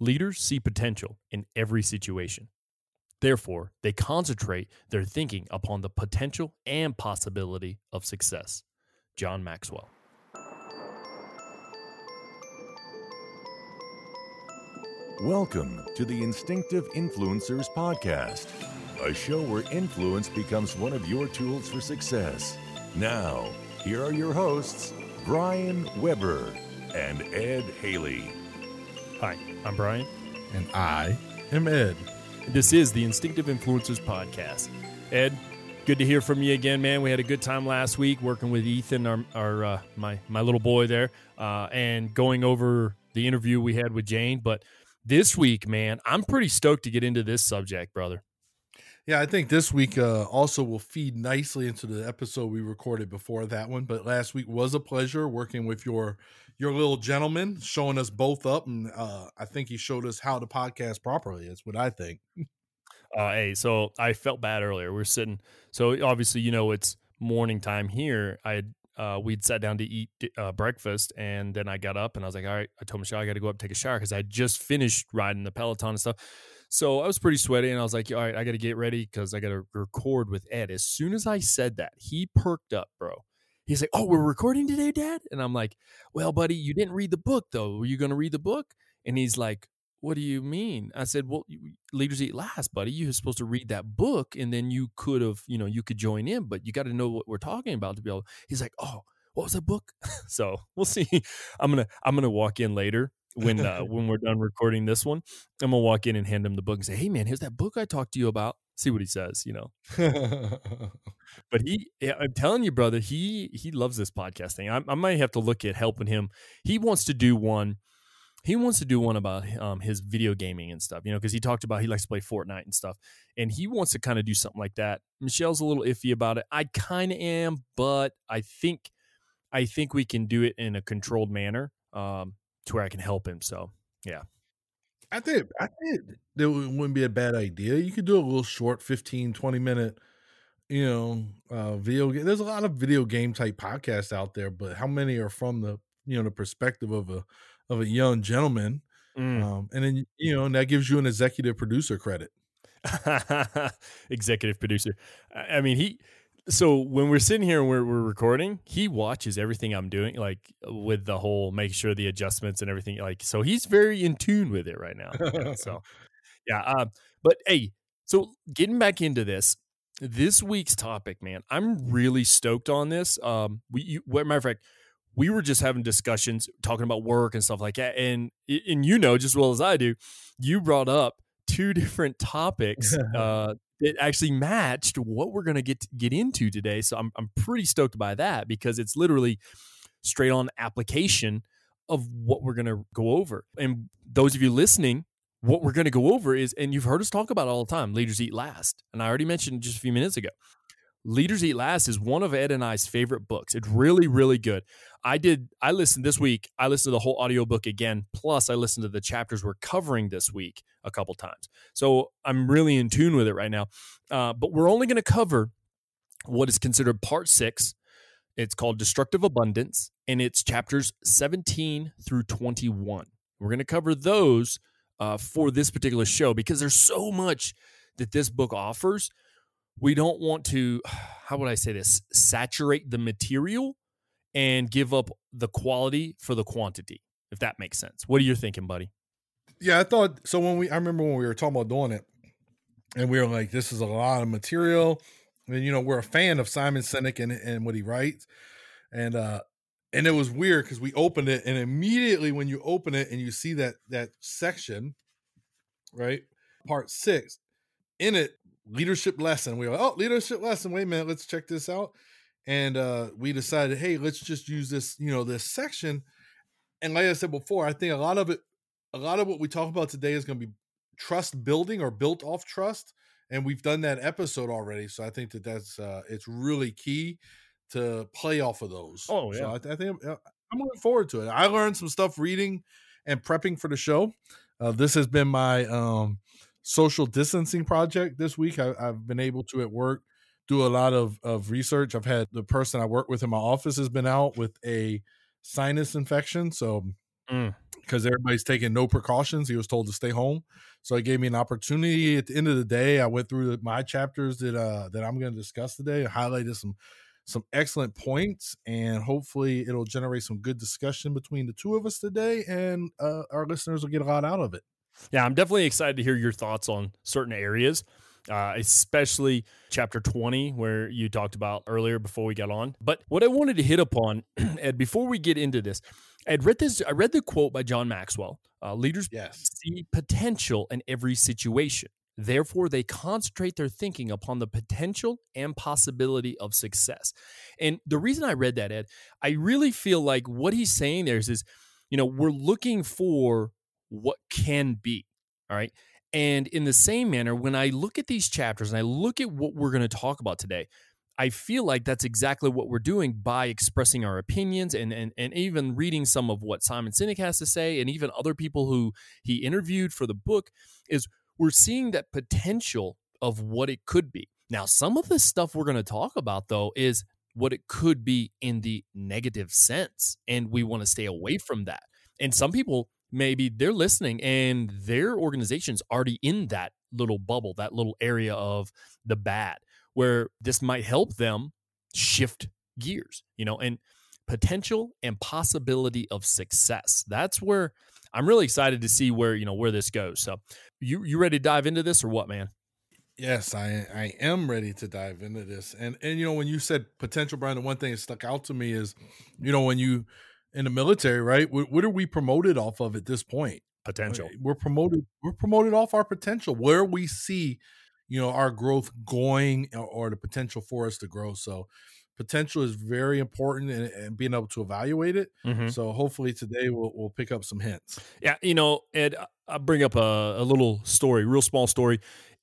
Leaders see potential in every situation. Therefore, they concentrate their thinking upon the potential and possibility of success. John Maxwell. Welcome to the Instinctive Influencers Podcast, a show where influence becomes one of your tools for success. Now, here are your hosts, Brian Weber and Ed Haley. Hi, I'm Brian. And I am Ed. This is the Instinctive Influencers Podcast. Ed, good to hear from you again, man. We had a good time last week working with Ethan, our, our uh, my my little boy there, uh, and going over the interview we had with Jane. But this week, man, I'm pretty stoked to get into this subject, brother. Yeah, I think this week uh, also will feed nicely into the episode we recorded before that one. But last week was a pleasure working with your your little gentleman, showing us both up, and uh, I think he showed us how to podcast properly. That's what I think. Uh, hey, so I felt bad earlier. We are sitting, so obviously you know it's morning time here. I uh, we'd sat down to eat uh, breakfast, and then I got up and I was like, all right. I told Michelle I got to go up and take a shower because I just finished riding the Peloton and stuff. So I was pretty sweaty, and I was like, all right, I got to get ready because I got to record with Ed. As soon as I said that, he perked up, bro. He's like, oh, we're recording today, Dad, and I'm like, well, buddy, you didn't read the book though. Were you going to read the book? And he's like, what do you mean? I said, well, leaders eat last, buddy. You're supposed to read that book, and then you could have, you know, you could join in, but you got to know what we're talking about to be able. He's like, oh, what was that book? so we'll see. I'm gonna I'm gonna walk in later when uh, when we're done recording this one. I'm gonna walk in and hand him the book and say, "Hey, man, here's that book I talked to you about." See what he says, you know. but he, I'm telling you, brother, he he loves this podcast thing. I, I might have to look at helping him. He wants to do one. He wants to do one about um, his video gaming and stuff, you know, because he talked about he likes to play Fortnite and stuff, and he wants to kind of do something like that. Michelle's a little iffy about it. I kind of am, but I think I think we can do it in a controlled manner. Um, to where I can help him. So yeah. I think I think that wouldn't be a bad idea. You could do a little short 15, 20 minute, you know, uh video game. There's a lot of video game type podcasts out there, but how many are from the you know the perspective of a of a young gentleman? Mm. Um, and then you know, and that gives you an executive producer credit. executive producer. I mean, he so when we're sitting here and we're, we're recording, he watches everything I'm doing, like with the whole make sure the adjustments and everything. Like, so he's very in tune with it right now. so, yeah. Uh, but hey, so getting back into this, this week's topic, man, I'm really stoked on this. Um, we, you, matter of fact, we were just having discussions talking about work and stuff like that, and and you know just as well as I do, you brought up two different topics uh, it actually matched what we're going to get get into today. So I'm I'm pretty stoked by that because it's literally straight on application of what we're going to go over. And those of you listening, what we're going to go over is, and you've heard us talk about all the time, leaders eat last. And I already mentioned just a few minutes ago. Leaders Eat Last is one of Ed and I's favorite books. It's really, really good. I did, I listened this week, I listened to the whole audiobook again. Plus, I listened to the chapters we're covering this week a couple times. So I'm really in tune with it right now. Uh, but we're only going to cover what is considered part six. It's called Destructive Abundance, and it's chapters 17 through 21. We're going to cover those uh, for this particular show because there's so much that this book offers we don't want to how would i say this saturate the material and give up the quality for the quantity if that makes sense what are you thinking buddy yeah i thought so when we i remember when we were talking about doing it and we were like this is a lot of material and you know we're a fan of simon sinek and, and what he writes and uh and it was weird because we opened it and immediately when you open it and you see that that section right part six in it leadership lesson. We were like, oh, leadership lesson. Wait a minute, let's check this out. And uh, we decided, hey, let's just use this, you know, this section. And like I said before, I think a lot of it, a lot of what we talk about today is going to be trust building or built off trust. And we've done that episode already, so I think that that's uh, it's really key to play off of those. Oh yeah, so I, I think I'm, I'm looking forward to it. I learned some stuff reading and prepping for the show. Uh, this has been my um, social distancing project this week. I, have been able to at work do a lot of, of research. I've had the person I work with in my office has been out with a sinus infection. So mm. because everybody's taking no precautions. He was told to stay home, so it gave me an opportunity. At the end of the day, I went through the, my chapters that uh, that I'm going to discuss today, and highlighted some some excellent points, and hopefully it'll generate some good discussion between the two of us today, and uh, our listeners will get a lot out of it. Yeah, I'm definitely excited to hear your thoughts on certain areas. Uh, especially chapter 20, where you talked about earlier before we got on. But what I wanted to hit upon, Ed, before we get into this, I read this. I read the quote by John Maxwell. Uh, leaders Yes. see potential in every situation. Therefore, they concentrate their thinking upon the potential and possibility of success. And the reason I read that, Ed, I really feel like what he's saying there is, is you know, we're looking for what can be. All right. And in the same manner, when I look at these chapters and I look at what we're going to talk about today, I feel like that's exactly what we're doing by expressing our opinions and, and and even reading some of what Simon Sinek has to say and even other people who he interviewed for the book is we're seeing that potential of what it could be. Now, some of the stuff we're going to talk about though is what it could be in the negative sense and we want to stay away from that. And some people maybe they're listening and their organization's already in that little bubble, that little area of the bad where this might help them shift gears, you know, and potential and possibility of success. That's where I'm really excited to see where, you know, where this goes. So, you you ready to dive into this or what, man? Yes, I I am ready to dive into this. And and you know when you said potential, Brian, the one thing that stuck out to me is, you know, when you in the military, right? What, what are we promoted off of at this point? Potential. We're promoted. We're promoted off our potential, where we see, you know, our growth going or, or the potential for us to grow. So, potential is very important, and, and being able to evaluate it. Mhm. So, hopefully, today we'll we'll pick up some hints. Yeah, you know, Ed, I- I'll bring up a, a little story, real small story,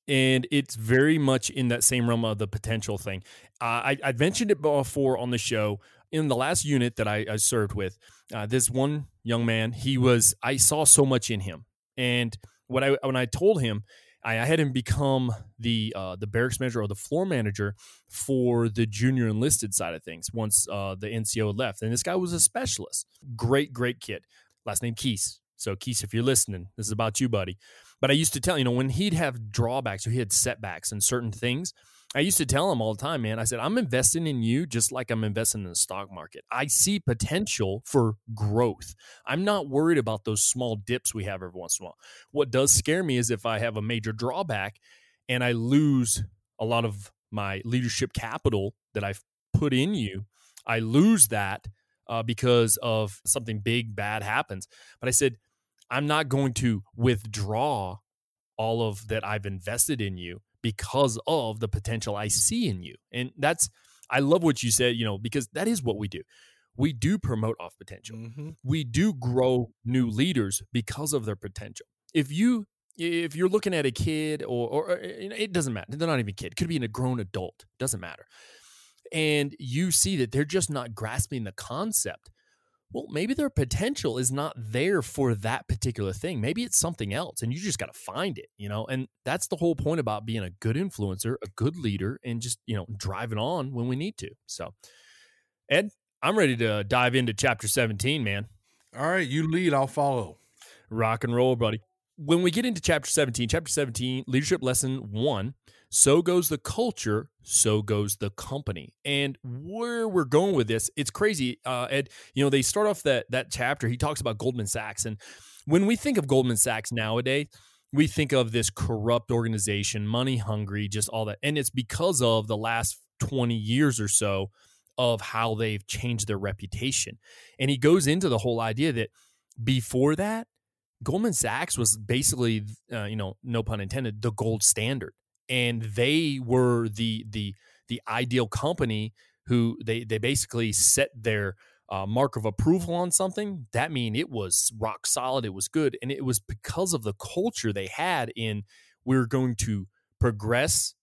and it's very much in that same realm of the potential thing. Uh, I, I mentioned it before on the show. In the last unit that I, I served with, uh, this one young man, he was, I saw so much in him. And what I, when I told him, I, I had him become the uh, the barracks manager or the floor manager for the junior enlisted side of things once uh, the NCO left. And this guy was a specialist. Great, great kid. Last name Keese. So Keese, if you're listening, this is about you, buddy. But I used to tell you know when he'd have drawbacks or he had setbacks in certain things, I used to tell him all the time, man. I said I'm investing in you just like I'm investing in the stock market. I see potential for growth. I'm not worried about those small dips we have every once in a while. What does scare me is if I have a major drawback and I lose a lot of my leadership capital that I've put in you, I lose that uh, because of something big bad happens. But I said, I'm not going to withdraw all of that I've invested in you because of the potential I see in you. And that's, I love what you said, you know, because that is what we do. We do promote off potential Mm-hmm. we do grow new leaders because of their potential. If you if you're looking at a kid or or or, you know, it doesn't matter, they're not even a kid. It could be in a grown adult, doesn't matter. And you see that they're just not grasping the concept. Well, maybe their potential is not there for that particular thing. Maybe it's something else and you just got to find it, you know? And that's the whole point about being a good influencer, a good leader and just, you know, driving on when we need to. So, Ed, I'm ready to dive into chapter 17, man. All right, you lead. I'll follow. Rock and roll, buddy. When we get into chapter 17, chapter 17, leadership lesson one, so goes the culture, so goes the company. And where we're going with this, it's crazy. Uh, Ed, you know, they start off that that chapter, he talks about Goldman Sachs. And when we think of Goldman Sachs nowadays, we think of this corrupt organization, money hungry, just all that. And it's because of the last 20 years or so of how they've changed their reputation. And he goes into the whole idea that before that, Goldman Sachs was basically, uh, you know, no pun intended, the gold standard, and they were the the the ideal company who they they basically set their uh, mark of approval on something. That mean it was rock solid, it was good, and it was because of the culture they had in we're going to progress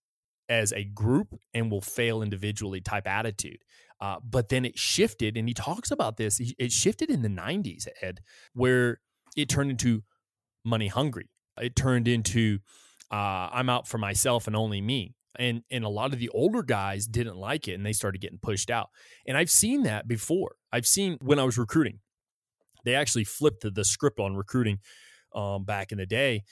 as a group and will fail individually type attitude. Uh, but then it shifted, and he talks about this. It shifted in the 90s, Ed, where it turned into money hungry. It turned into uh, I'm out for myself and only me. And and a lot of the older guys didn't like it, and they started getting pushed out. And I've seen that before. I've seen when I was recruiting. they actually flipped the, the script on recruiting um, back in the day.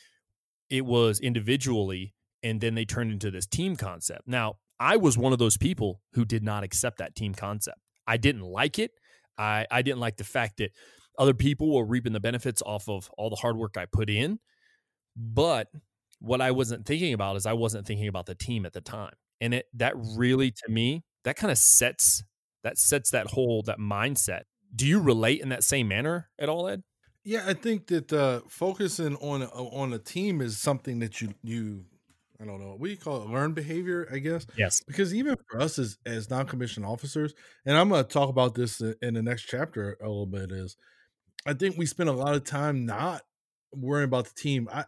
It was individually, and then they turned into this team concept. Now, I was one of those people who did not accept that team concept. I didn't like it. I, I didn't like the fact that other people were reaping the benefits off of all the hard work I put in. But what I wasn't thinking about is I wasn't thinking about the team at the time. And it that really to me, that kind of sets that sets that whole that mindset. Do you relate in that same manner at all, Ed? Yeah, I think that uh, focusing on a, on a team is something that you you I don't know what do you call it learned behavior, I guess. Yes. Because even for us as as non commissioned officers, and I'm going to talk about this in the next chapter a little bit, is I think we spend a lot of time not worrying about the team. I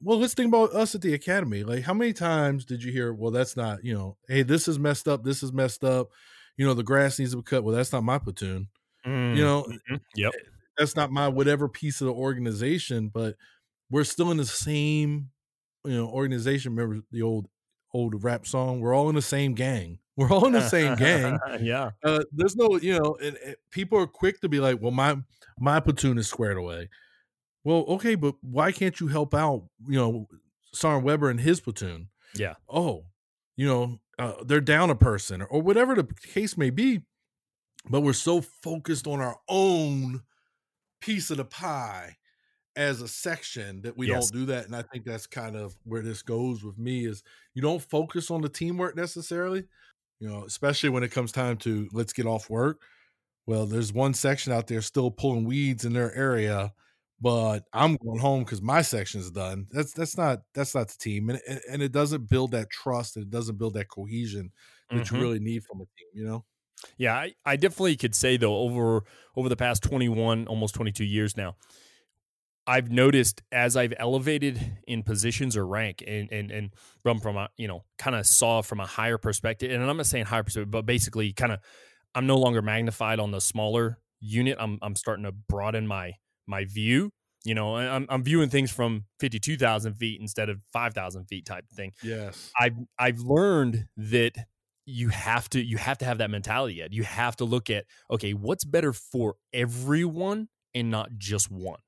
well, let's think about us at the academy. Like, how many times did you hear, well, that's not, you know, hey, this is messed up, this is messed up, you know, the grass needs to be cut. Well, that's not my platoon. Mm, You know, mhm, Yep. that's not my whatever piece of the organization, but we're still in the same, you know, organization. Remember the old old rap song? We're all in the same gang. We're all in the same gang. yeah. Uh, there's no, you know, and, and people are quick to be like, well, my my platoon is squared away. Well, okay, but why can't you help out, you know, Sergeant Weber and his platoon? Yeah. Oh, you know, uh, they're down a person or, or whatever the case may be. But we're so focused on our own piece of the pie as a section that we Yes. don't do that. And I think that's kind of where this goes with me is you don't focus on the teamwork necessarily, you know, especially when it comes time to let's get off work. Well, there's one section out there still pulling weeds in their area, but I'm going home because my section's done. That's that's not that's not the team, and and- it doesn't build that trust. And it doesn't build that cohesion that Mhm. you really need from a team. You know. Yeah, I, I definitely could say though over over the past 21 almost 22 years now I've noticed as I've elevated in positions or rank and and and from from a you know kind of saw from a higher perspective and I'm not saying higher perspective but basically kind of I'm no longer magnified on the smaller unit I'm I'm starting to broaden my my view you know I'm I'm viewing things from 52,000 feet instead of 5,000 feet type thing Yes. I've I've learned that you have to you have to have that mentality yet. You have to look at okay, what's better for everyone and not just one.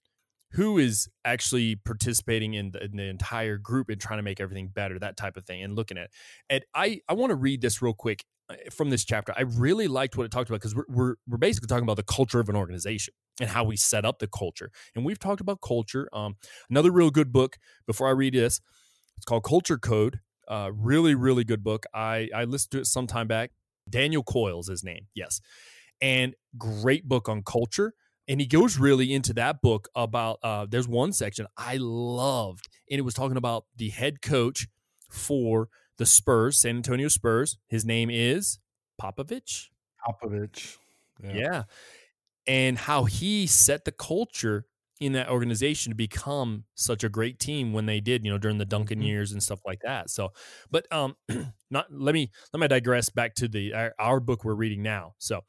Who is actually participating in the, in the entire group and trying to make everything better, that type of thing, and looking at it. And I I want to read this real quick from this chapter. I really liked what it talked about because we're, we're we're basically talking about the culture of an organization and how we set up the culture. And we've talked about culture. Um, another real good book. Before I read this, it's called Culture Code. Uh, really, really good book. I I listened to it some time back. Daniel Coyle's his name. Yes, and great book on culture. And he goes really into that book about. Uh, there's one section I loved, and it was talking about the head coach for the Spurs, San Antonio Spurs. His name is Popovich. Popovich. Yeah. And how he set the culture in that organization to become such a great team when they did, you know, during the Duncan Mhm. years and stuff like that. So, but um not let me let me digress back to the our, our book we're reading now. So,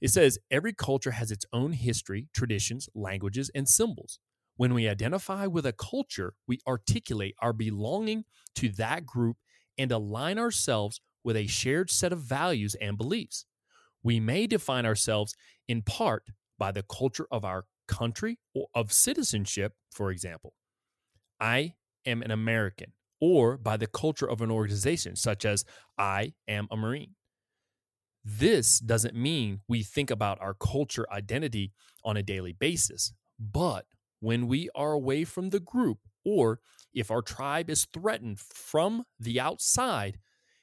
it says every culture has its own history, traditions, languages, and symbols. When we identify with a culture, we articulate our belonging to that group and align ourselves with a shared set of values and beliefs. We may define ourselves in part by the culture of our country or of citizenship, for example. I am an American, or by the culture of an organization, such as I am a Marine. This doesn't mean we think about our culture identity on a daily basis, but when we are away from the group, or if our tribe is threatened from the outside,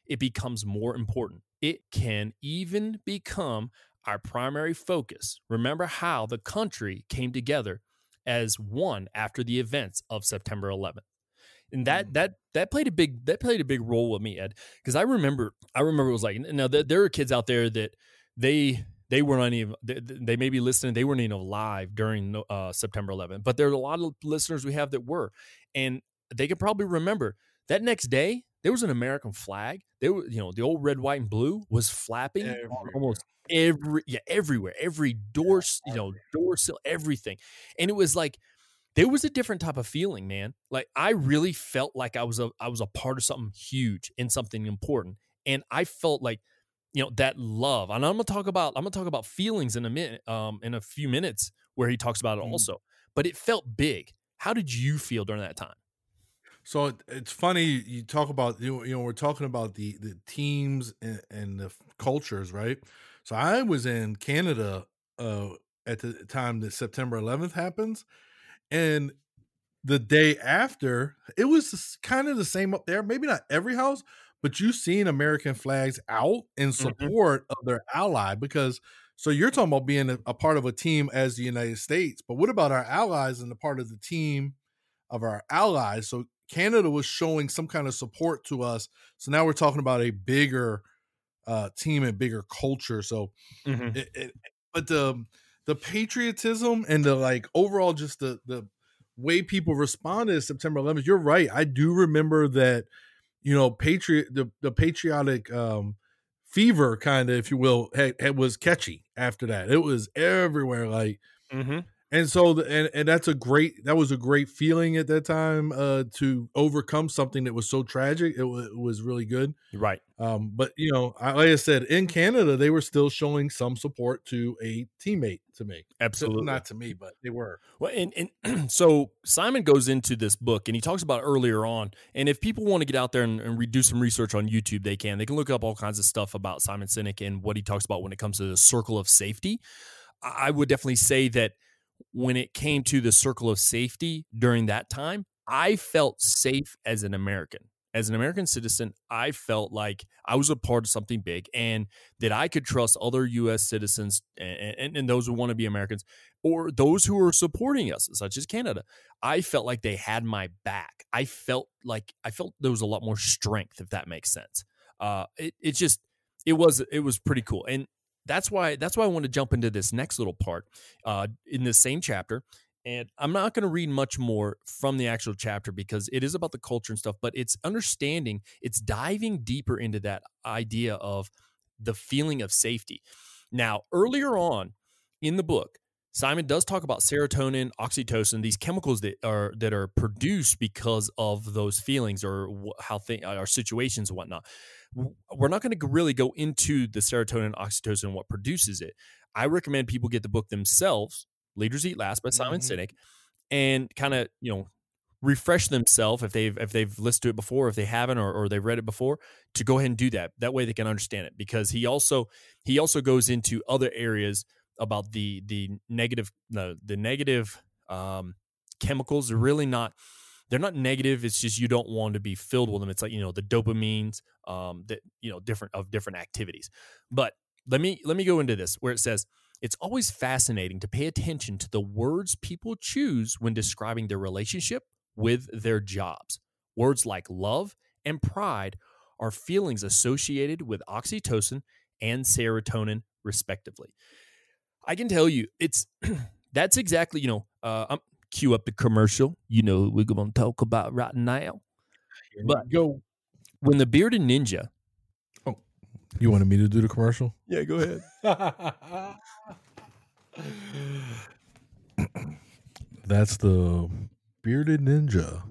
it becomes more important. It can even become our primary focus. Remember how the country came together as one after the events of September 11th. And that Mm. that that played a big that played a big role with me, Ed, because I remember I remember it was like now there, there are kids out there that they they weren't even they, they may be listening they weren't even alive during uh, September 11th, but there are a lot of listeners we have that were, and they can probably remember that next day there was an American flag. There were you know the old red, white, and blue was flapping on almost every yeah everywhere every door s- you know door sill everything and it was like there was a different type of feeling man like i really felt like i was a i was a part of something huge and something important and i felt like you know that love and i'm gonna talk about i'm gonna talk about feelings in a minute um in a few minutes where he talks about it Mhm. also. But it felt big. How did you feel during that time? So it's funny you talk about you know, you know we're talking about the the teams and, and the cultures, right? So I was in Canada uh, at the time that September 11th happens, and the day after it was kind of the same up there. Maybe not every house, but you've seen American flags out in support of their ally because. So you're talking about being a, a part of a team as the United States, but what about our allies and the part of the team of our allies. So Canada was showing some kind of support to us. So now we're talking about a bigger uh, team and bigger culture. So, it, it, but the the patriotism and the like overall just the the way people responded September 11th. You're right. I do remember that. You know, patriot the the patriotic um, fever kind of, if you will, had, was catchy after that. It was everywhere. Like Mm-hmm. And so the, and and that's a great that was a great feeling at that time uh to overcome something that was so tragic it, wa- it was really good Right. um but you know I, like i said in canada they were still showing some support to a teammate to me Absolutely. not to me but they were Well, and, and so Simon goes into this book and he talks about earlier on. And if people want to get out there and, and do some research on YouTube, they can. They can look up all kinds of stuff about Simon Sinek and what he talks about when it comes to the circle of safety. I would definitely say that when it came to the circle of safety during that time, I felt safe as an American. As an American citizen, I felt like I was a part of something big and that I could trust other U.S. citizens and, and, and those who want to be Americans or those who are supporting us, such as Canada. I felt like they had my back. I felt like I felt there was a lot more strength, if that makes sense. Uh, it it just it was it was pretty cool, and that's why that's why I want to jump into this next little part uh, in this same chapter. And I'm not going to read much more from the actual chapter because it is about the culture and stuff, but it's understanding, it's diving deeper into that idea of the feeling of safety. Now, earlier on in the book, Simon does talk about serotonin, oxytocin, these chemicals that are that are produced because of those feelings or how things our situations and whatnot. We're not going to really go into the serotonin, oxytocin, and what produces it. I recommend people get the book themselves, "Leaders Eat Last" by Simon Mhm. Sinek, and kind of you know refresh themselves if they've if they've listened to it before, if they haven't, or, or they've read it before, to go ahead and do that. That way they can understand it because he also he also goes into other areas about the the negative the, the negative um, chemicals are really not they're not negative it's just you don't want to be filled with them it's like you know the dopamines um that you know different of different activities. But let me let me go into this where it says it's always fascinating to pay attention to the words people choose when describing their relationship with their jobs. Words like love and pride are feelings associated with oxytocin and serotonin respectively. I can tell you, it's that's exactly you know. Uh, cue up the commercial. You know we're going to talk about right now. Here But- go When the bearded ninja. Oh, you wanted me to do the commercial Yeah, go ahead. That's the Bearded Ninja.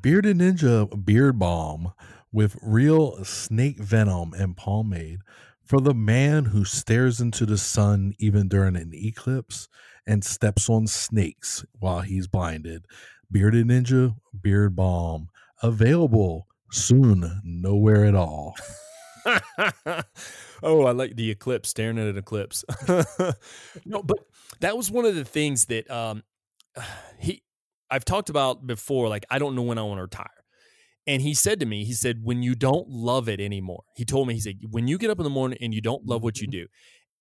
Bearded Ninja Beard Balm with real snake venom and pomade for the man who stares into the sun even during an eclipse and steps on snakes while he's blinded. Bearded Ninja Beard Balm available soon nowhere at all. oh, I like the eclipse, staring at an eclipse. no, but that was one of the things that um, he I've talked about before. Like, I don't know when I want to retire. And he said to me, he said, when you don't love it anymore, he told me, he said, when you get up in the morning and you don't love what you do,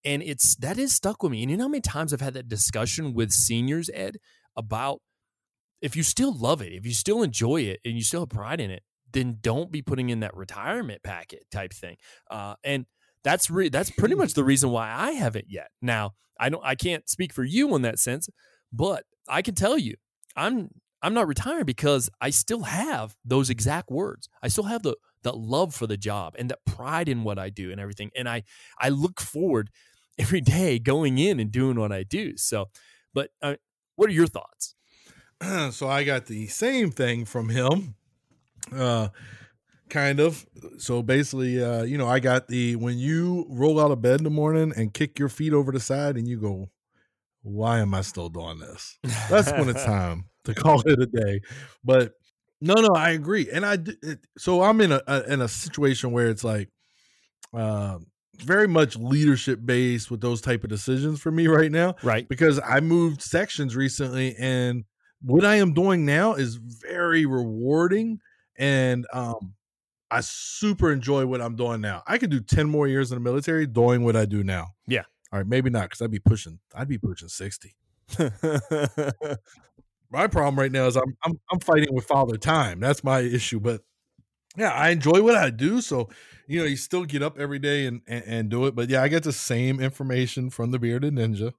and it's that is stuck with me. And you know how many times I've had that discussion with seniors, Ed, about if you still love it, if you still enjoy it, and you still have pride in it, then don't be putting in that retirement packet type thing. Uh, and that's re- that's pretty much the reason why I haven't yet. Now, I don't I can't speak for you in that sense, but I can tell you, I'm I'm not retiring because I still have those exact words. I still have the the love for the job and that pride in what I do and everything. And I I look forward every day going in and doing what I do. So, but uh, what are your thoughts? so I got the same thing from him. Uh kind of. So basically, uh, you know, I got the when you roll out of bed in the morning and kick your feet over the side and you go, why am I still doing this? That's when it's time to call it a day. But no, no, I agree, and I it, so I'm in a, a, in a situation where it's like, uh, very much leadership based with those type of decisions for me right now, Right. because I moved sections recently, and what I am doing now is very rewarding, and um, I super enjoy what I'm doing now. I could do ten more years in the military doing what I do now. Yeah. All right, maybe not because I'd be pushing. I'd be pushing sixty. My problem right now is I'm I'm I'm fighting with father time. That's my issue. But yeah, I enjoy what I do. So you know, you still get up every day and and, and do it. But yeah, I get the same information from the bearded ninja.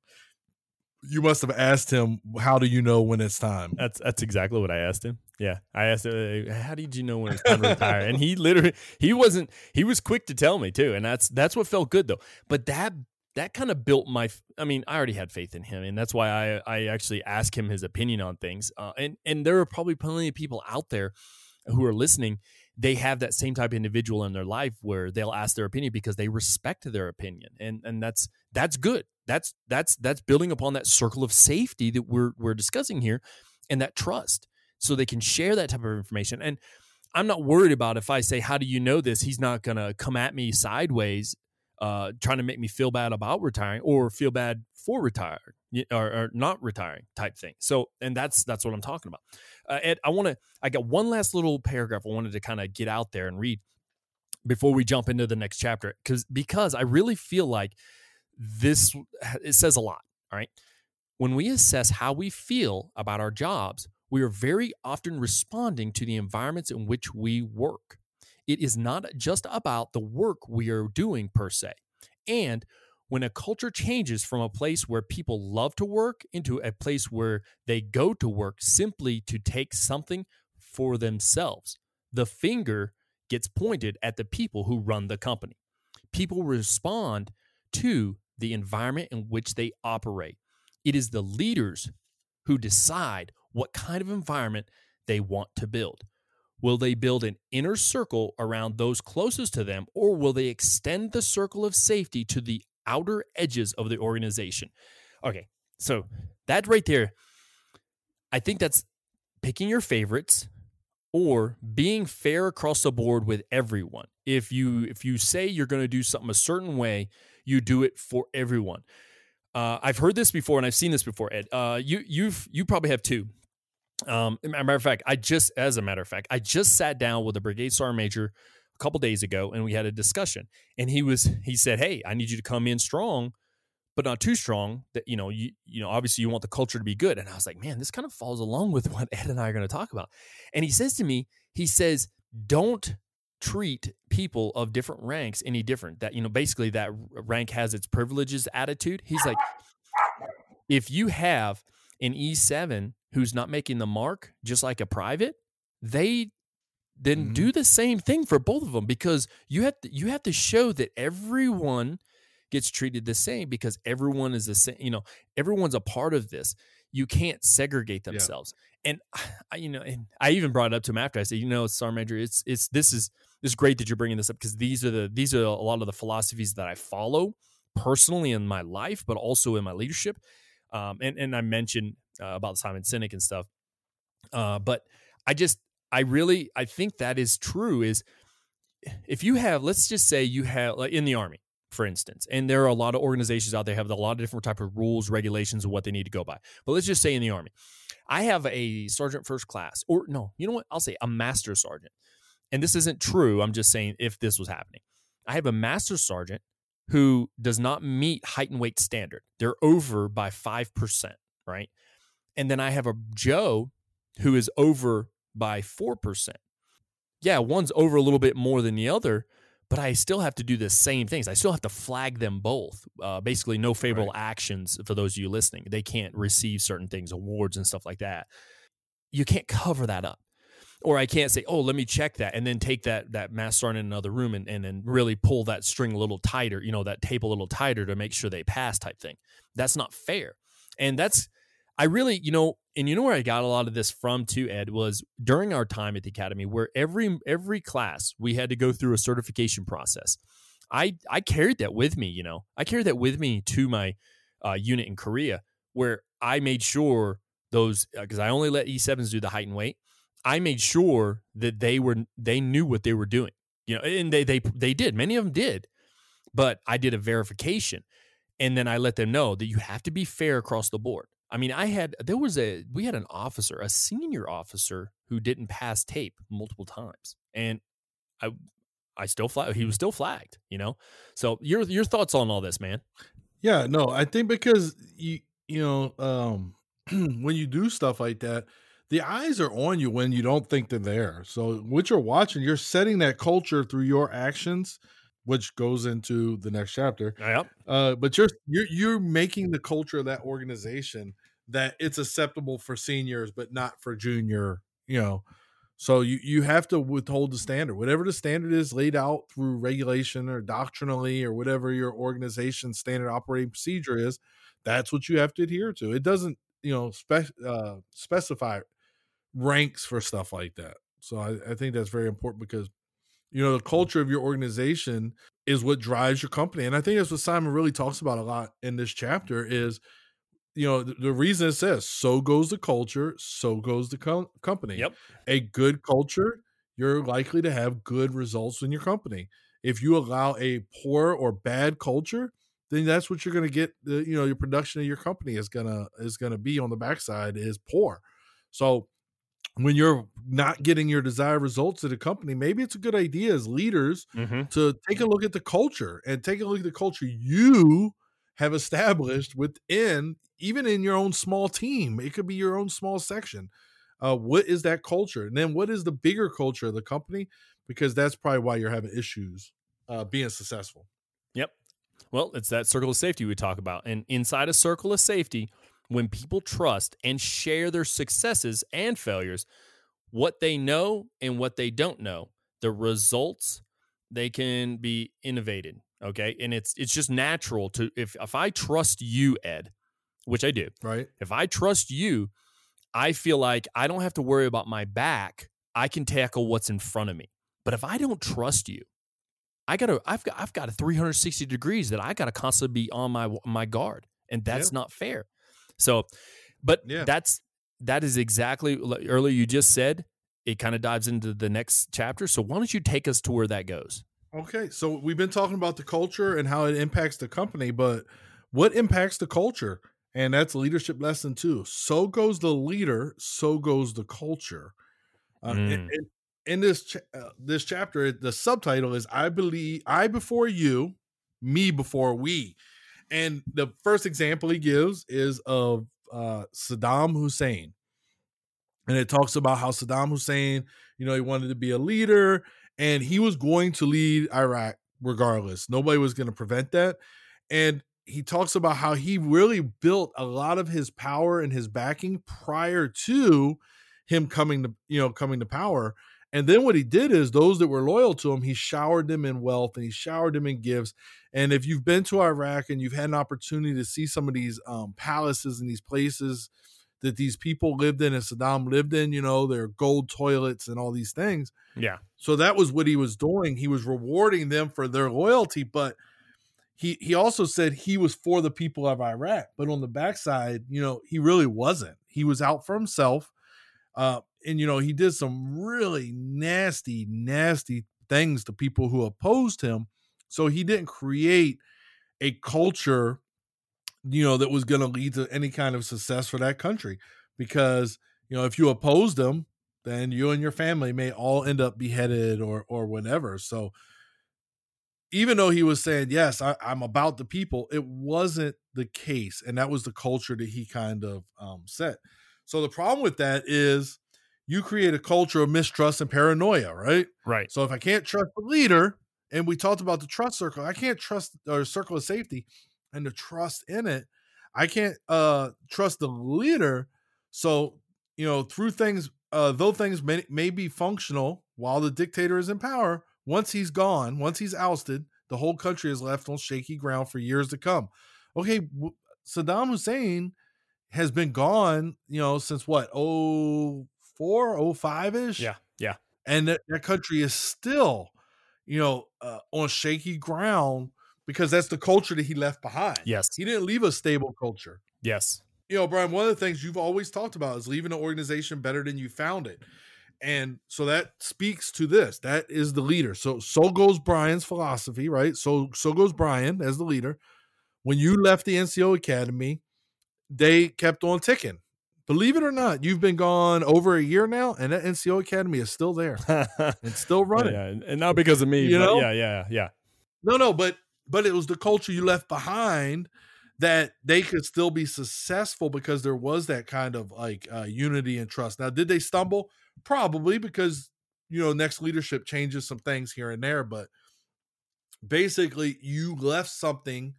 You must have asked him, "How do you know when it's time?" That's that's exactly what I asked him. Yeah, I asked him, "How did you know when it's time to retire?" And he literally he wasn't he was quick to tell me too, and that's that's what felt good though. But that that kind of built my. I mean, I already had faith in him, and that's why I I actually asked him his opinion on things. Uh, and and there are probably plenty of people out there who are listening. They have that same type of individual in their life where they'll ask their opinion because they respect their opinion, and and that's that's good. That's that's that's building upon that circle of safety that we're we're discussing here, and that trust, so they can share that type of information. And I'm not worried about if I say, "How do you know this?" He's not gonna come at me sideways uh, trying to make me feel bad about retiring or feel bad for retiring or, or not retiring type thing. So, and that's that's what I'm talking about. Uh, Ed, I want to. I got one last little paragraph I wanted to kind of get out there and read before we jump into the next chapter because because I really feel like this it says a lot. All right, when we assess how we feel about our jobs, we are very often responding to the environments in which we work. It is not just about the work we are doing per se. And when a culture changes from a place where people love to work into a place where they go to work simply to take something for themselves, the finger gets pointed at the people who run the company. People respond to the environment in which they operate. It is the leaders who decide what kind of environment they want to build. Will they build an inner circle around those closest to them, or will they extend the circle of safety to the outer edges of the organization? Okay, so that right there, I think that's picking your favorites or being fair across the board with everyone. If you if you say you're going to do something a certain way, you do it for everyone. Uh, I've heard this before and I've seen this before, Ed. Uh, you you've you probably have too. Um, matter of fact, I just, as a matter of fact, I just sat down with a brigade sergeant major a couple days ago, and we had a discussion. And he was, he said, "Hey, I need you to come in strong, but not too strong. That you know, you you know, obviously you want the culture to be good." And I was like, "Man, this kind of falls along with what Ed and I are going to talk about." And he says to me, he says, "Don't." treat people of different ranks any different that you know basically that rank has its privileges attitude he's like if you have an E7 who's not making the mark, just like a private, they then Mhm. do the same thing for both of them because you have to, you have to show that everyone gets treated the same because everyone is the same. You know, everyone's a part of this. You can't segregate Yeah. themselves. And I, you know, and I even brought it up to him after. I said, you know, Sergeant Major, it's it's this is this is great that you're bringing this up because these are the these are a lot of the philosophies that I follow personally in my life, but also in my leadership. Um, and and I mentioned uh, about Simon Sinek and stuff. Uh, but I just I really I think that is true. Is if you have let's just say you have like in the army for instance and there are a lot of organizations out there have a lot of different type of rules regulations of what they need to go by but let's just say in the army i have a sergeant first class or no you know what i'll say a master sergeant and this isn't true i'm just saying if this was happening i have a master sergeant who does not meet height and weight standard they're over by 5% right and then i have a joe who is over by 4% yeah, one's over a little bit more than the other, but I still have to do the same things. I still have to flag them both. Uh, basically, no favorable actions for those of you listening. They can't receive certain things, awards and stuff like that. You can't cover that up. Or I can't say, oh, let me check that and then take that that sergeant in another room and, and then really pull that string a little tighter, you know, that tape a little tighter to make sure they pass type thing. That's not fair. And that's I really, you know, and you know where I got a lot of this from too, Ed, was during our time at the academy, where every every class we had to go through a certification process. I I carried that with me, you know, I carried that with me to my uh, unit in Korea, where I made sure those because I only let E7s do the height and weight. I made sure that they were they knew what they were doing. You know, and they they they did. Many of them did. But I did a verification and then I let them know that you have to be fair across the board. I mean, I had there was a we had an officer, a senior officer who didn't pass tape multiple times. And I I still flag he was still flagged, you know. So your your thoughts on all this, man? Yeah, no, I think because you you know, um when you do stuff like that, the eyes are on you when you don't think they're there. So what you're watching, you're setting that culture through your actions, which goes into the next chapter. Yep. Uh, but you're you're you're making the culture of that organization that it's acceptable for seniors, but not for junior. You know, so you you have to withhold the standard, whatever the standard is laid out through regulation or doctrinally or whatever your organization's standard operating procedure is. That's what you have to adhere to. It doesn't you know spec uh, specify ranks for stuff like that. So I, I think that's very important because you know the mm-hmm. culture of your organization is what drives your company, and I think that's what Simon really talks about a lot in this chapter. Is you know the, the reason it says so goes the culture, so goes the co- company. Yep. A good culture, you're likely to have good results in your company. If you allow a poor or bad culture, then that's what you're going to get. The, you know your production of your company is gonna is gonna be on the backside is poor. So when you're not getting your desired results at a company, maybe it's a good idea as leaders Mm-hmm. to take a look at the culture and take a look at the culture you have established within, even in your own small team. It could be your own small section. Uh, what is that culture? And then what is the bigger culture of the company? Because that's probably why you're having issues uh, being successful. Yep. Well, it's that circle of safety we talk about. And inside a circle of safety, when people trust and share their successes and failures, what they know and what they don't know, the results they can be innovated. Okay. And it's it's just natural to if if I trust you, Ed, which I do, Right. if I trust you, I feel like I don't have to worry about my back. I can tackle what's in front of me. But if I don't trust you, I gotta I've got I've got a 360 degrees that I gotta constantly be on my my guard. And that's not fair. So but Yeah. that's that is exactly like earlier you just said it kind of dives into the next chapter. So why don't you take us to where that goes? Okay, so we've been talking about the culture and how it impacts the company, but what impacts the culture? And that's leadership lesson two. So goes the leader, so goes the culture. Uh, in- Mm. in, in this ch- uh, this chapter, the subtitle is "I believe I before you, me before we," and the first example he gives is of uh, Saddam Hussein, and it talks about how Saddam Hussein, you know, he wanted to be a leader and he was going to lead Iraq regardless. Nobody was going to prevent that. And he talks about how he really built a lot of his power and his backing prior to him coming to, you know, coming to power. And then what he did is those that were loyal to him, he showered them in wealth and he showered them in gifts. And if you've been to Iraq and you've had an opportunity to see some of these um, palaces and these places that these people lived in and Saddam lived in, you know, their gold toilets and all these things. Yeah. So that was what he was doing. He was rewarding them for their loyalty, but he he also said he was for the people of Iraq. But on the backside, you know, he really wasn't. He was out for himself. Uh, and you know, he did some really nasty, nasty things to people who opposed him. So he didn't create a culture, you know, that was going to lead to any kind of success for that country. Because you know, if you opposed them, then you and your family may all end up beheaded or or whatever. So even though he was saying, Yes, I, I'm about the people, it wasn't the case. And that was the culture that he kind of um, set. So the problem with that is you create a culture of mistrust and paranoia, right? Right. So if I can't trust the leader, and we talked about the trust circle, I can't trust or circle of safety and the trust in it. I can't uh trust the leader. So, you know, through things uh though things may, may be functional while the dictator is in power, once he's gone, once he's ousted, the whole country is left on shaky ground for years to come. Okay, w- Saddam Hussein has been gone, you know, since what, oh four, oh five ish? Yeah. Yeah. and that, that country is still you know uh, on shaky ground because that's the culture that he left behind Yes. he didn't leave a stable culture Yes. you know, Brian, one of the things you've always talked about is leaving an organization better than you found it. And so that speaks to this. That is the leader. So so goes Brian's philosophy, right? So so goes Brian as the leader. When you left the NCO Academy, they kept on ticking. Believe it or not, you've been gone over a year now, and that NCO Academy is still there and still running. Yeah, and not because of me, You but know? yeah, yeah, yeah. No, no, but but it was the culture you left behind that they could still be successful because there was that kind of like uh, unity and trust. Now, did they stumble? Probably because you know next leadership changes some things here and there, but basically you left something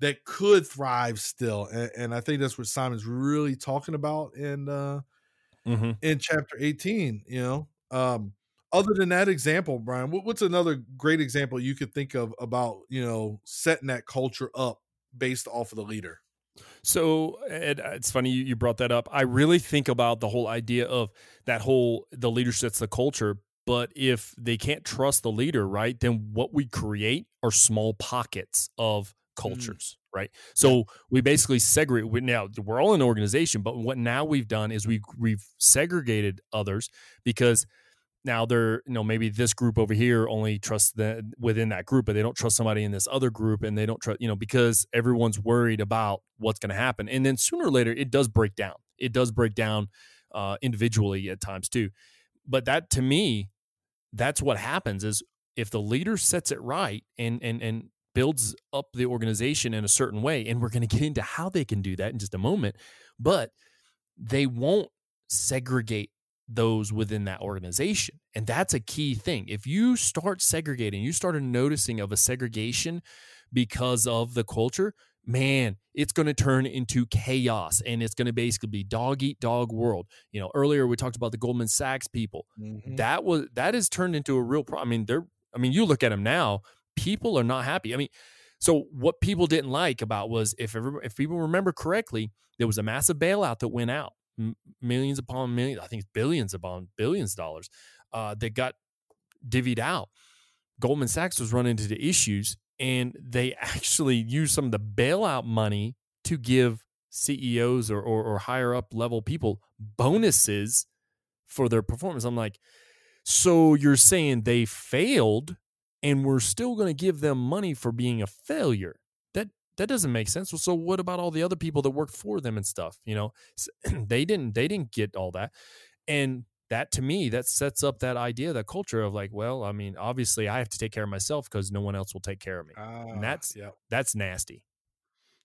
that could thrive still, and, and I think that's what Simon's really talking about in uh, Mm-hmm. in chapter 18 you know um other than that example brian what, what's another great example you could think of about you know setting that culture up based off of the leader So Ed, it's funny you, you brought that up. I really think about the whole idea of that whole the leader sets the culture. But if they can't trust the leader, right, then what we create are small pockets of cultures, right? So we basically segregate. We, now we're all in an organization, but what now we've done is we we've segregated others because now they're you know maybe this group over here only trusts the within that group but they don't trust somebody in this other group and they don't trust you know because everyone's worried about what's going to happen and then sooner or later it does break down it does break down uh, individually at times too but that to me that's what happens is if the leader sets it right and and and builds up the organization in a certain way and we're going to get into how they can do that in just a moment but they won't segregate those within that organization. And that's a key thing. If you start segregating, you start noticing of a segregation because of the culture, man, it's going to turn into chaos and it's going to basically be dog eat dog world. You know, earlier we talked about the Goldman Sachs people. Mm-hmm. That was that has turned into a real problem. I mean, they're I mean, you look at them now, people are not happy. I mean, so what people didn't like about was if if people remember correctly, there was a massive bailout that went out m- millions upon millions, I think billions upon billions of dollars uh, that got divvied out. Goldman Sachs was running into the issues and they actually used some of the bailout money to give CEOs or, or, or higher up level people bonuses for their performance. I'm like, so you're saying they failed and we're still going to give them money for being a failure? That that doesn't make sense. So what about all the other people that worked for them and stuff? You know, they didn't they didn't get all that, and that to me that sets up that idea, that culture of like, well, I mean, obviously I have to take care of myself because no one else will take care of me. Ah, that's- yeah That's nasty.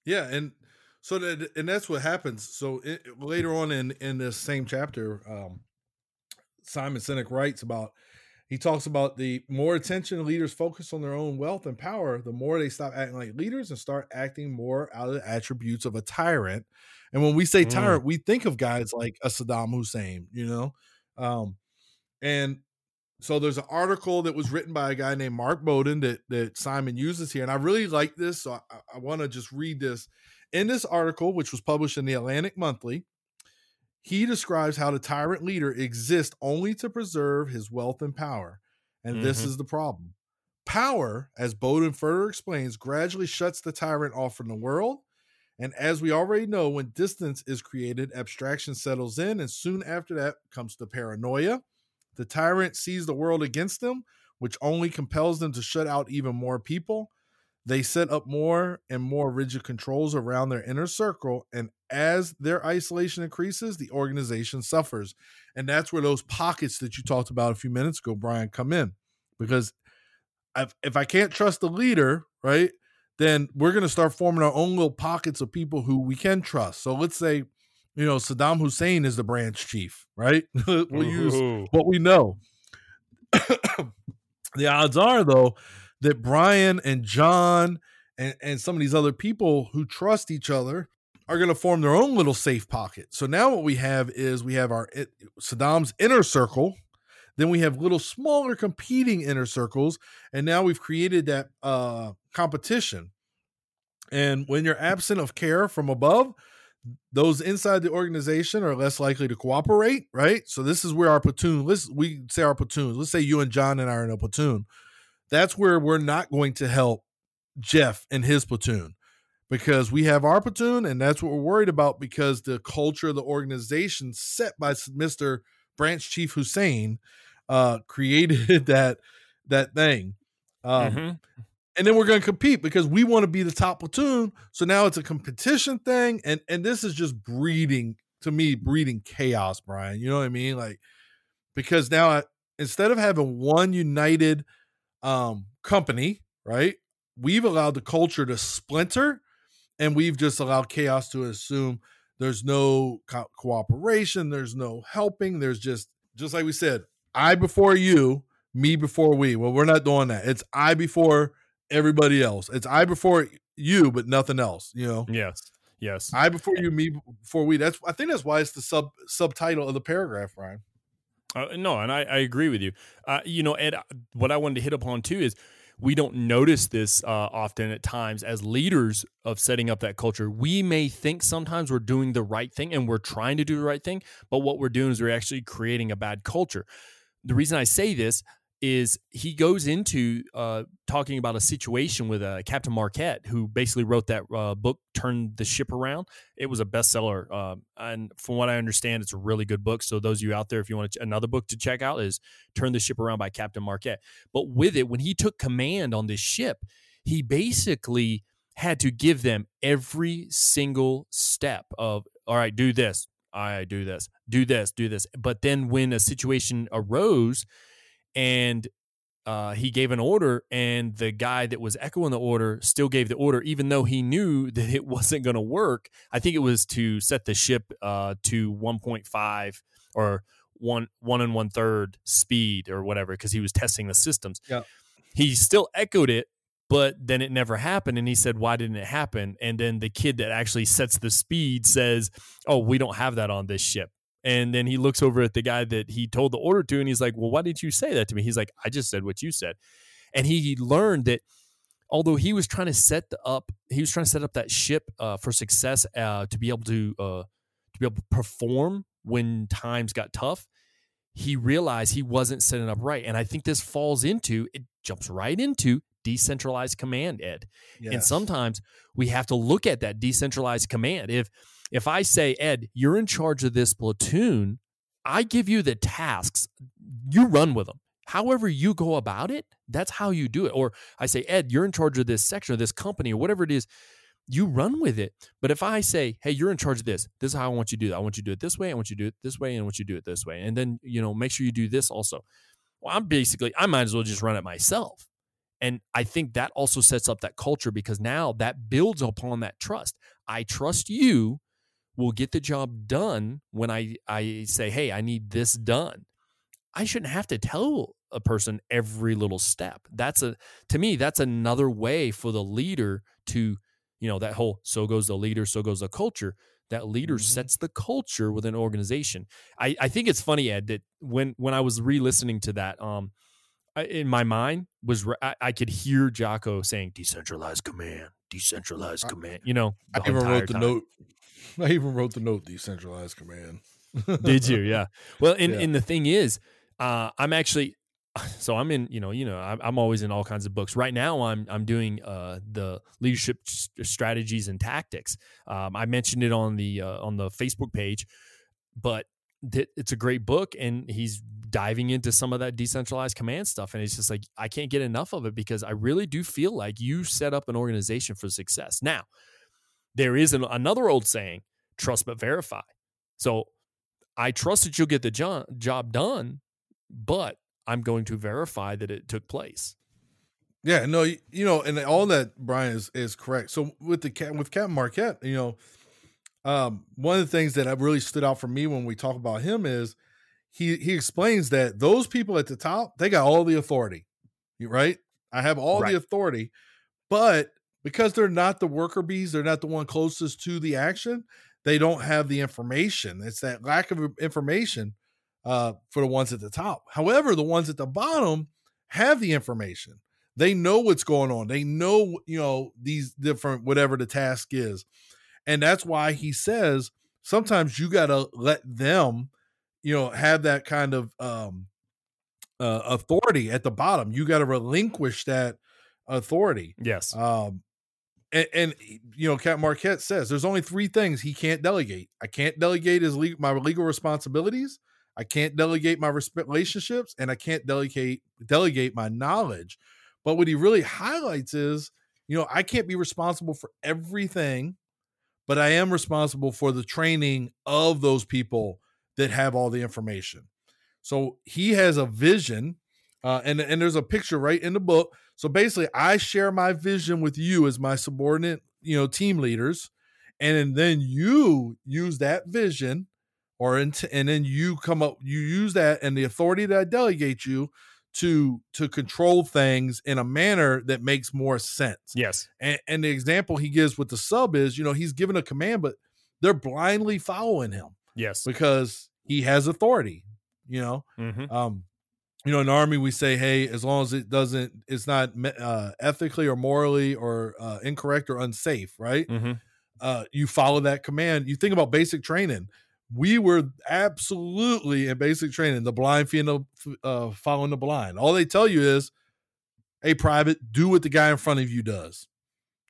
yeah and so that and that's what happens so it, later on in in this same chapter um simon sinek writes about he talks about the more attention leaders focus on their own wealth and power the more they stop acting like leaders and start acting more out of the attributes of a tyrant and when we say Mm. tyrant we think of guys like a saddam hussein you know um and so there's an article that was written by a guy named Mark Bowden that that Simon uses here, and I really like this. So I, I want to just read this. In this article, which was published in the Atlantic Monthly, he describes how the tyrant leader exists only to preserve his wealth and power, and this Mhm. is the problem. Power, as Bowden further explains, gradually shuts the tyrant off from the world. And as we already know, when distance is created, abstraction settles in, and soon after that comes the paranoia. The tyrant sees the world against them, which only compels them to shut out even more people. They set up more and more rigid controls around their inner circle. And as their isolation increases, the organization suffers. And that's where those pockets that you talked about a few minutes ago, Brian, come in. Because if, if I can't trust the leader, right, then we're going to start forming our own little pockets of people who we can trust. So let's say, you know, Saddam Hussein is the branch chief, right? we'll use mm-hmm. what we know. the odds are, though, that Brian and John and, and some of these other people who trust each other are going to form their own little safe pocket. So now what we have is we have our it- Saddam's inner circle. Then we have little smaller competing inner circles, and now we've created that uh, competition. And when you're absent of care from above, those inside the organization are less likely to cooperate, right? So this is where our platoon, let's we say our platoons, let's say you and John and I are in a platoon. That's where we're not going to help Jeff and his platoon because we have our platoon, and that's what we're worried about because the culture of the organization set by Mister Branch Chief Hussein uh, created that that thing. Um, mm-hmm. And then we're going to compete because we want to be the top platoon. So now it's a competition thing, and and this is just breeding to me, breeding chaos, Brian. You know what I mean? Like because now I, instead of having one united um, company, right? We've allowed the culture to splinter, and we've just allowed chaos to assume there's no co- cooperation, there's no helping, there's just just like we said, I before you, me before we. Well, we're not doing that. It's I before everybody else. It's I before you, but nothing else. You know. Yes. Yes. I before you, me before we. That's I think that's why it's the sub subtitle of the paragraph, Ryan. Uh, no, and I, I agree with you. Uh, you know, Ed, what I wanted to hit upon too is we don't notice this uh, often at times as leaders of setting up that culture. We may think sometimes we're doing the right thing and we're trying to do the right thing, but what we're doing is we're actually creating a bad culture. The reason I say this, is he goes into uh, talking about a situation with uh, Captain Marquette, who basically wrote that uh, book, Turn the Ship Around. It was a bestseller. Uh, and from what I understand, it's a really good book. So, those of you out there, if you want to, another book to check out, is Turn the Ship Around by Captain Marquette. But with it, when he took command on this ship, he basically had to give them every single step of, all right, do this. I do this, do this, do this. But then when a situation arose, and uh, he gave an order, and the guy that was echoing the order still gave the order, even though he knew that it wasn't going to work. I think it was to set the ship uh, to 1.5 or one one and one third speed or whatever, because he was testing the systems. Yeah. He still echoed it, but then it never happened. And he said, Why didn't it happen? And then the kid that actually sets the speed says, Oh, we don't have that on this ship. And then he looks over at the guy that he told the order to, and he's like, "Well, why didn't you say that to me?" He's like, "I just said what you said." And he learned that although he was trying to set the up, he was trying to set up that ship uh, for success uh, to be able to uh, to be able to perform when times got tough. He realized he wasn't setting up right, and I think this falls into it jumps right into decentralized command, Ed. Yes. And sometimes we have to look at that decentralized command. If if I say, Ed, you're in charge of this platoon, I give you the tasks, you run with them. However, you go about it, that's how you do it. Or I say, Ed, you're in charge of this section or this company or whatever it is, you run with it. But if I say, hey, you're in charge of this, this is how I want you to do it. I want you to do it this way. I want you to do it this way. And I want you to do it this way. And then, you know, make sure you do this also. Well, I'm basically, I might as well just run it myself. And I think that also sets up that culture because now that builds upon that trust. I trust you will get the job done when I, I say, hey, I need this done. I shouldn't have to tell a person every little step. That's a to me, that's another way for the leader to, you know, that whole so goes the leader, so goes the culture. That leader mm-hmm. sets the culture with an organization. I, I think it's funny, Ed, that when when I was re-listening to that, um, in my mind was I, I could hear Jocko saying decentralized command, decentralized command. You know, I even wrote the time. note I even wrote the note decentralized command. Did you? Yeah. Well, and, yeah. and the thing is, uh, I'm actually so I'm in, you know, you know, I'm, I'm, always in all kinds of books. Right now, I'm I'm doing uh, the leadership strategies and tactics. Um, I mentioned it on the uh, on the Facebook page, but th- it's a great book, and he's diving into some of that decentralized command stuff, and it's just like I can't get enough of it because I really do feel like you set up an organization for success. Now, there is an, another old saying trust but verify. So I trust that you'll get the jo- job done, but I'm going to verify that it took place. Yeah, no, you, you know, and all that Brian is is correct. So with the cat with Captain Marquette, you know, um, one of the things that have really stood out for me when we talk about him is he he explains that those people at the top they got all the authority, right? I have all right. the authority, but because they're not the worker bees, they're not the one closest to the action. They don't have the information. It's that lack of information uh, for the ones at the top. However, the ones at the bottom have the information. They know what's going on. They know, you know, these different whatever the task is. And that's why he says sometimes you got to let them, you know, have that kind of um uh, authority at the bottom. You got to relinquish that authority. Yes. Um and, and you know, Cat Marquette says there's only three things he can't delegate. I can't delegate his legal, my legal responsibilities. I can't delegate my relationships, and I can't delegate delegate my knowledge. But what he really highlights is, you know, I can't be responsible for everything, but I am responsible for the training of those people that have all the information. So he has a vision, uh, and and there's a picture right in the book. So basically, I share my vision with you as my subordinate, you know, team leaders, and then you use that vision, or and then you come up, you use that and the authority that I delegate you to to control things in a manner that makes more sense. Yes. And, and the example he gives with the sub is, you know, he's given a command, but they're blindly following him. Yes. Because he has authority, you know. Mm-hmm. Um, you know, in army we say, hey, as long as it doesn't, it's not uh, ethically or morally or uh, incorrect or unsafe, right? Mm-hmm. Uh, you follow that command. You think about basic training we were absolutely in basic training the blind feeding uh, following the blind all they tell you is hey private do what the guy in front of you does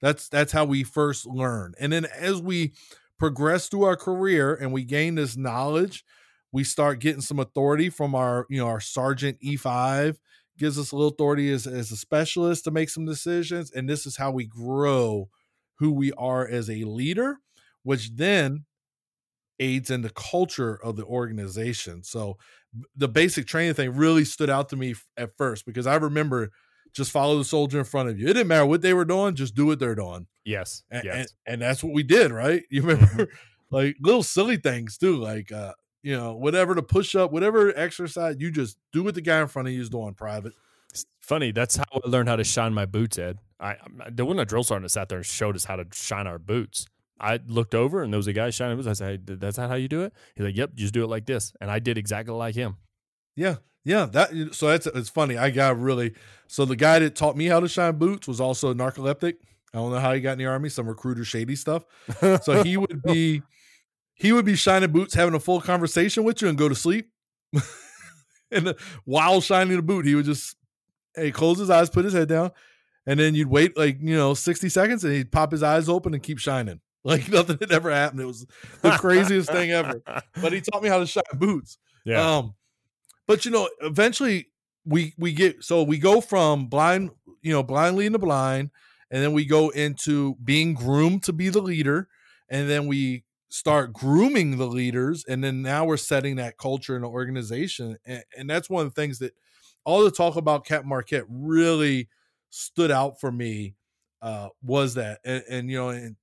that's that's how we first learn and then as we progress through our career and we gain this knowledge we start getting some authority from our you know our sergeant e5 gives us a little authority as, as a specialist to make some decisions and this is how we grow who we are as a leader which then aids in the culture of the organization. So the basic training thing really stood out to me at first because I remember just follow the soldier in front of you. It didn't matter what they were doing, just do what they're doing. Yes. And, yes. and, and that's what we did, right? You remember Mm-hmm. like little silly things too, like uh, you know, whatever to push up, whatever exercise, you just do what the guy in front of you is doing private. It's funny. That's how I learned how to shine my boots, Ed. I, I there wasn't a drill sergeant that sat there and showed us how to shine our boots. I looked over and there was a guy shining boots. I said, hey, "That's not how you do it." He's like, "Yep, just do it like this." And I did exactly like him. Yeah, yeah. That so that's it's funny. I got really so the guy that taught me how to shine boots was also a narcoleptic. I don't know how he got in the army. Some recruiter shady stuff. So he would be he would be shining boots, having a full conversation with you, and go to sleep. and while shining the boot, he would just hey close his eyes, put his head down, and then you'd wait like you know sixty seconds, and he'd pop his eyes open and keep shining. Like nothing had ever happened. It was the craziest thing ever. But he taught me how to shine boots. Yeah. Um, but you know, eventually we we get so we go from blind, you know, blind leading the blind, and then we go into being groomed to be the leader, and then we start grooming the leaders, and then now we're setting that culture in the organization, and, and that's one of the things that all the talk about Cat Marquette really stood out for me uh was that and, and you know and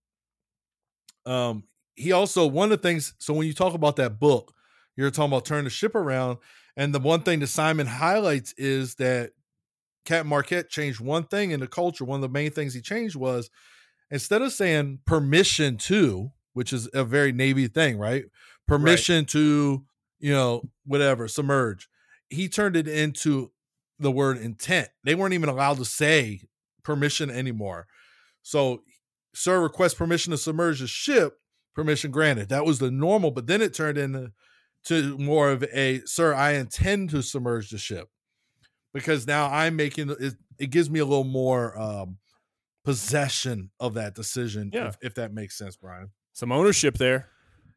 um he also one of the things so when you talk about that book you're talking about turn the ship around and the one thing that simon highlights is that cat marquette changed one thing in the culture. One of the main things he changed was instead of saying permission to which is a very navy thing right? Permission right. to you know whatever submerge. He turned it into the word intent. They weren't even allowed to say permission anymore. So sir request permission to submerge the ship permission granted. That was the normal but then it turned into to more of a sir i intend to submerge the ship. Because now i'm making it, it gives me a little more um, possession of that decision yeah. if, if that makes sense brian some ownership there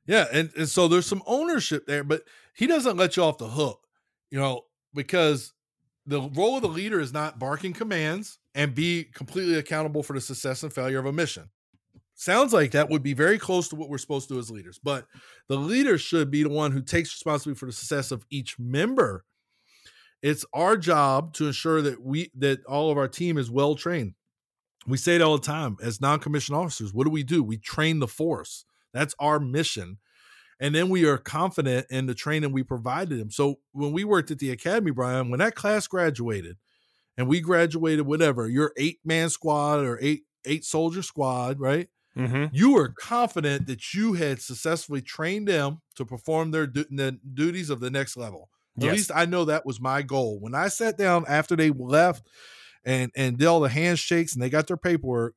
yeah and, and so there's some ownership there but he doesn't let you off the hook you know because the role of the leader is not barking commands and be completely accountable for the success and failure of a mission. Sounds like that would be very close to what we're supposed to do as leaders, but the leader should be the one who takes responsibility for the success of each member. It's our job to ensure that we that all of our team is well trained. We say it all the time as non-commissioned officers. What do we do? We train the force. That's our mission and then we are confident in the training we provided them. So when we worked at the academy, Brian, when that class graduated, and we graduated, whatever your eight man squad or eight eight soldier squad, right? Mm-hmm. You were confident that you had successfully trained them to perform their du- the duties of the next level. At least I know that was my goal. When I sat down after they left and and did all the handshakes and they got their paperwork,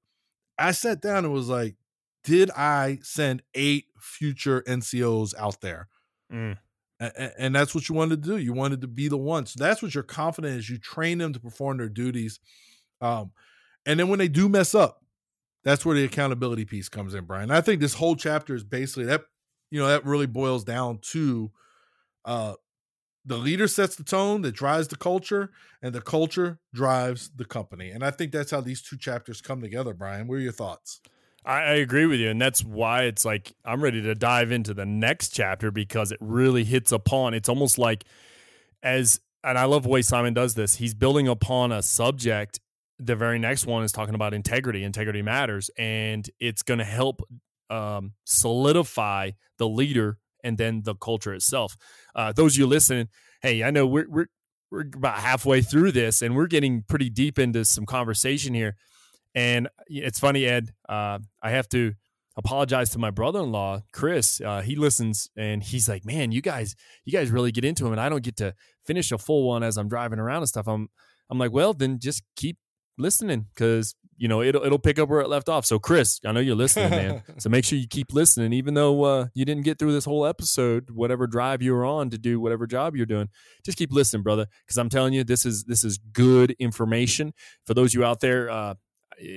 I sat down and was like, did I send eight future NCOs out there? Mm. A- And that's what you wanted to do. You wanted to be the one. So that's what you're confident is. You train them to perform their duties. Um, and then when they do mess up, that's where the accountability piece comes in, Brian. I think this whole chapter is basically that. You know, that really boils down to uh, the leader sets the tone that drives the culture, and the culture drives the company. And I think that's how these two chapters come together. Brian, what are your thoughts? I, I agree with you, and that's why it's like I'm ready to dive into the next chapter because it really hits upon. It's almost like as, and I love the way Simon does this. He's building upon a subject the very next one is talking about integrity. Integrity matters, and it's going to help um, solidify the leader and then the culture itself. Uh, those you listening, hey, I know we're we're we're about halfway through this, and we're getting pretty deep into some conversation here. And it's funny, Ed. Uh, I have to apologize to my brother-in-law, Chris. Uh, he listens, and he's like, "Man, you guys, you guys really get into him, and I don't get to finish a full one as I'm driving around and stuff." I'm, I'm like, "Well, then just keep listening because you know it'll it'll pick up where it left off. So Chris, I know you're listening, man. so make sure you keep listening, even though uh, you didn't get through this whole episode, whatever drive you were on to do whatever job you're doing. Just keep listening, brother, because I'm telling you, this is this is good information for those of you out there. Uh,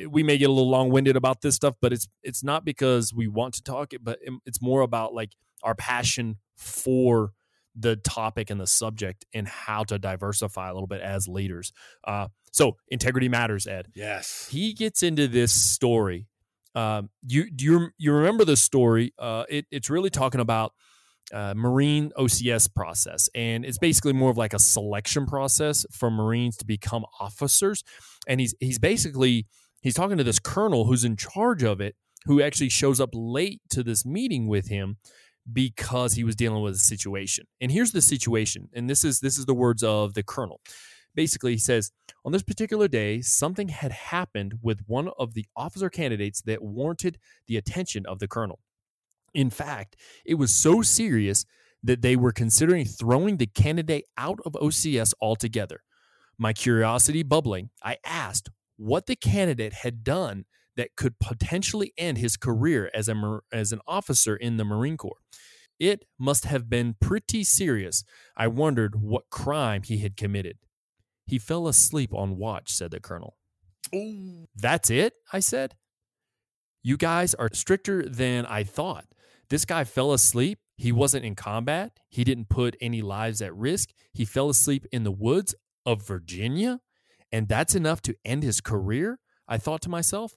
we may get a little long winded about this stuff, but it's it's not because we want to talk it, but it's more about like our passion for the topic and the subject and how to diversify a little bit as leaders. Uh, so integrity matters, Ed. Yes. He gets into this story. Um, you do you you remember the story? Uh, it, it's really talking about uh, Marine OCS process, and it's basically more of like a selection process for Marines to become officers. And he's he's basically he's talking to this colonel who's in charge of it, who actually shows up late to this meeting with him because he was dealing with a situation. And here's the situation, and this is this is the words of the colonel. Basically, he says, on this particular day, something had happened with one of the officer candidates that warranted the attention of the colonel. In fact, it was so serious that they were considering throwing the candidate out of OCS altogether. My curiosity bubbling, I asked what the candidate had done that could potentially end his career as, a, as an officer in the Marine Corps. It must have been pretty serious. I wondered what crime he had committed. He fell asleep on watch, said the colonel. Ooh. That's it? I said. You guys are stricter than I thought. This guy fell asleep. He wasn't in combat. He didn't put any lives at risk. He fell asleep in the woods of Virginia. And that's enough to end his career? I thought to myself.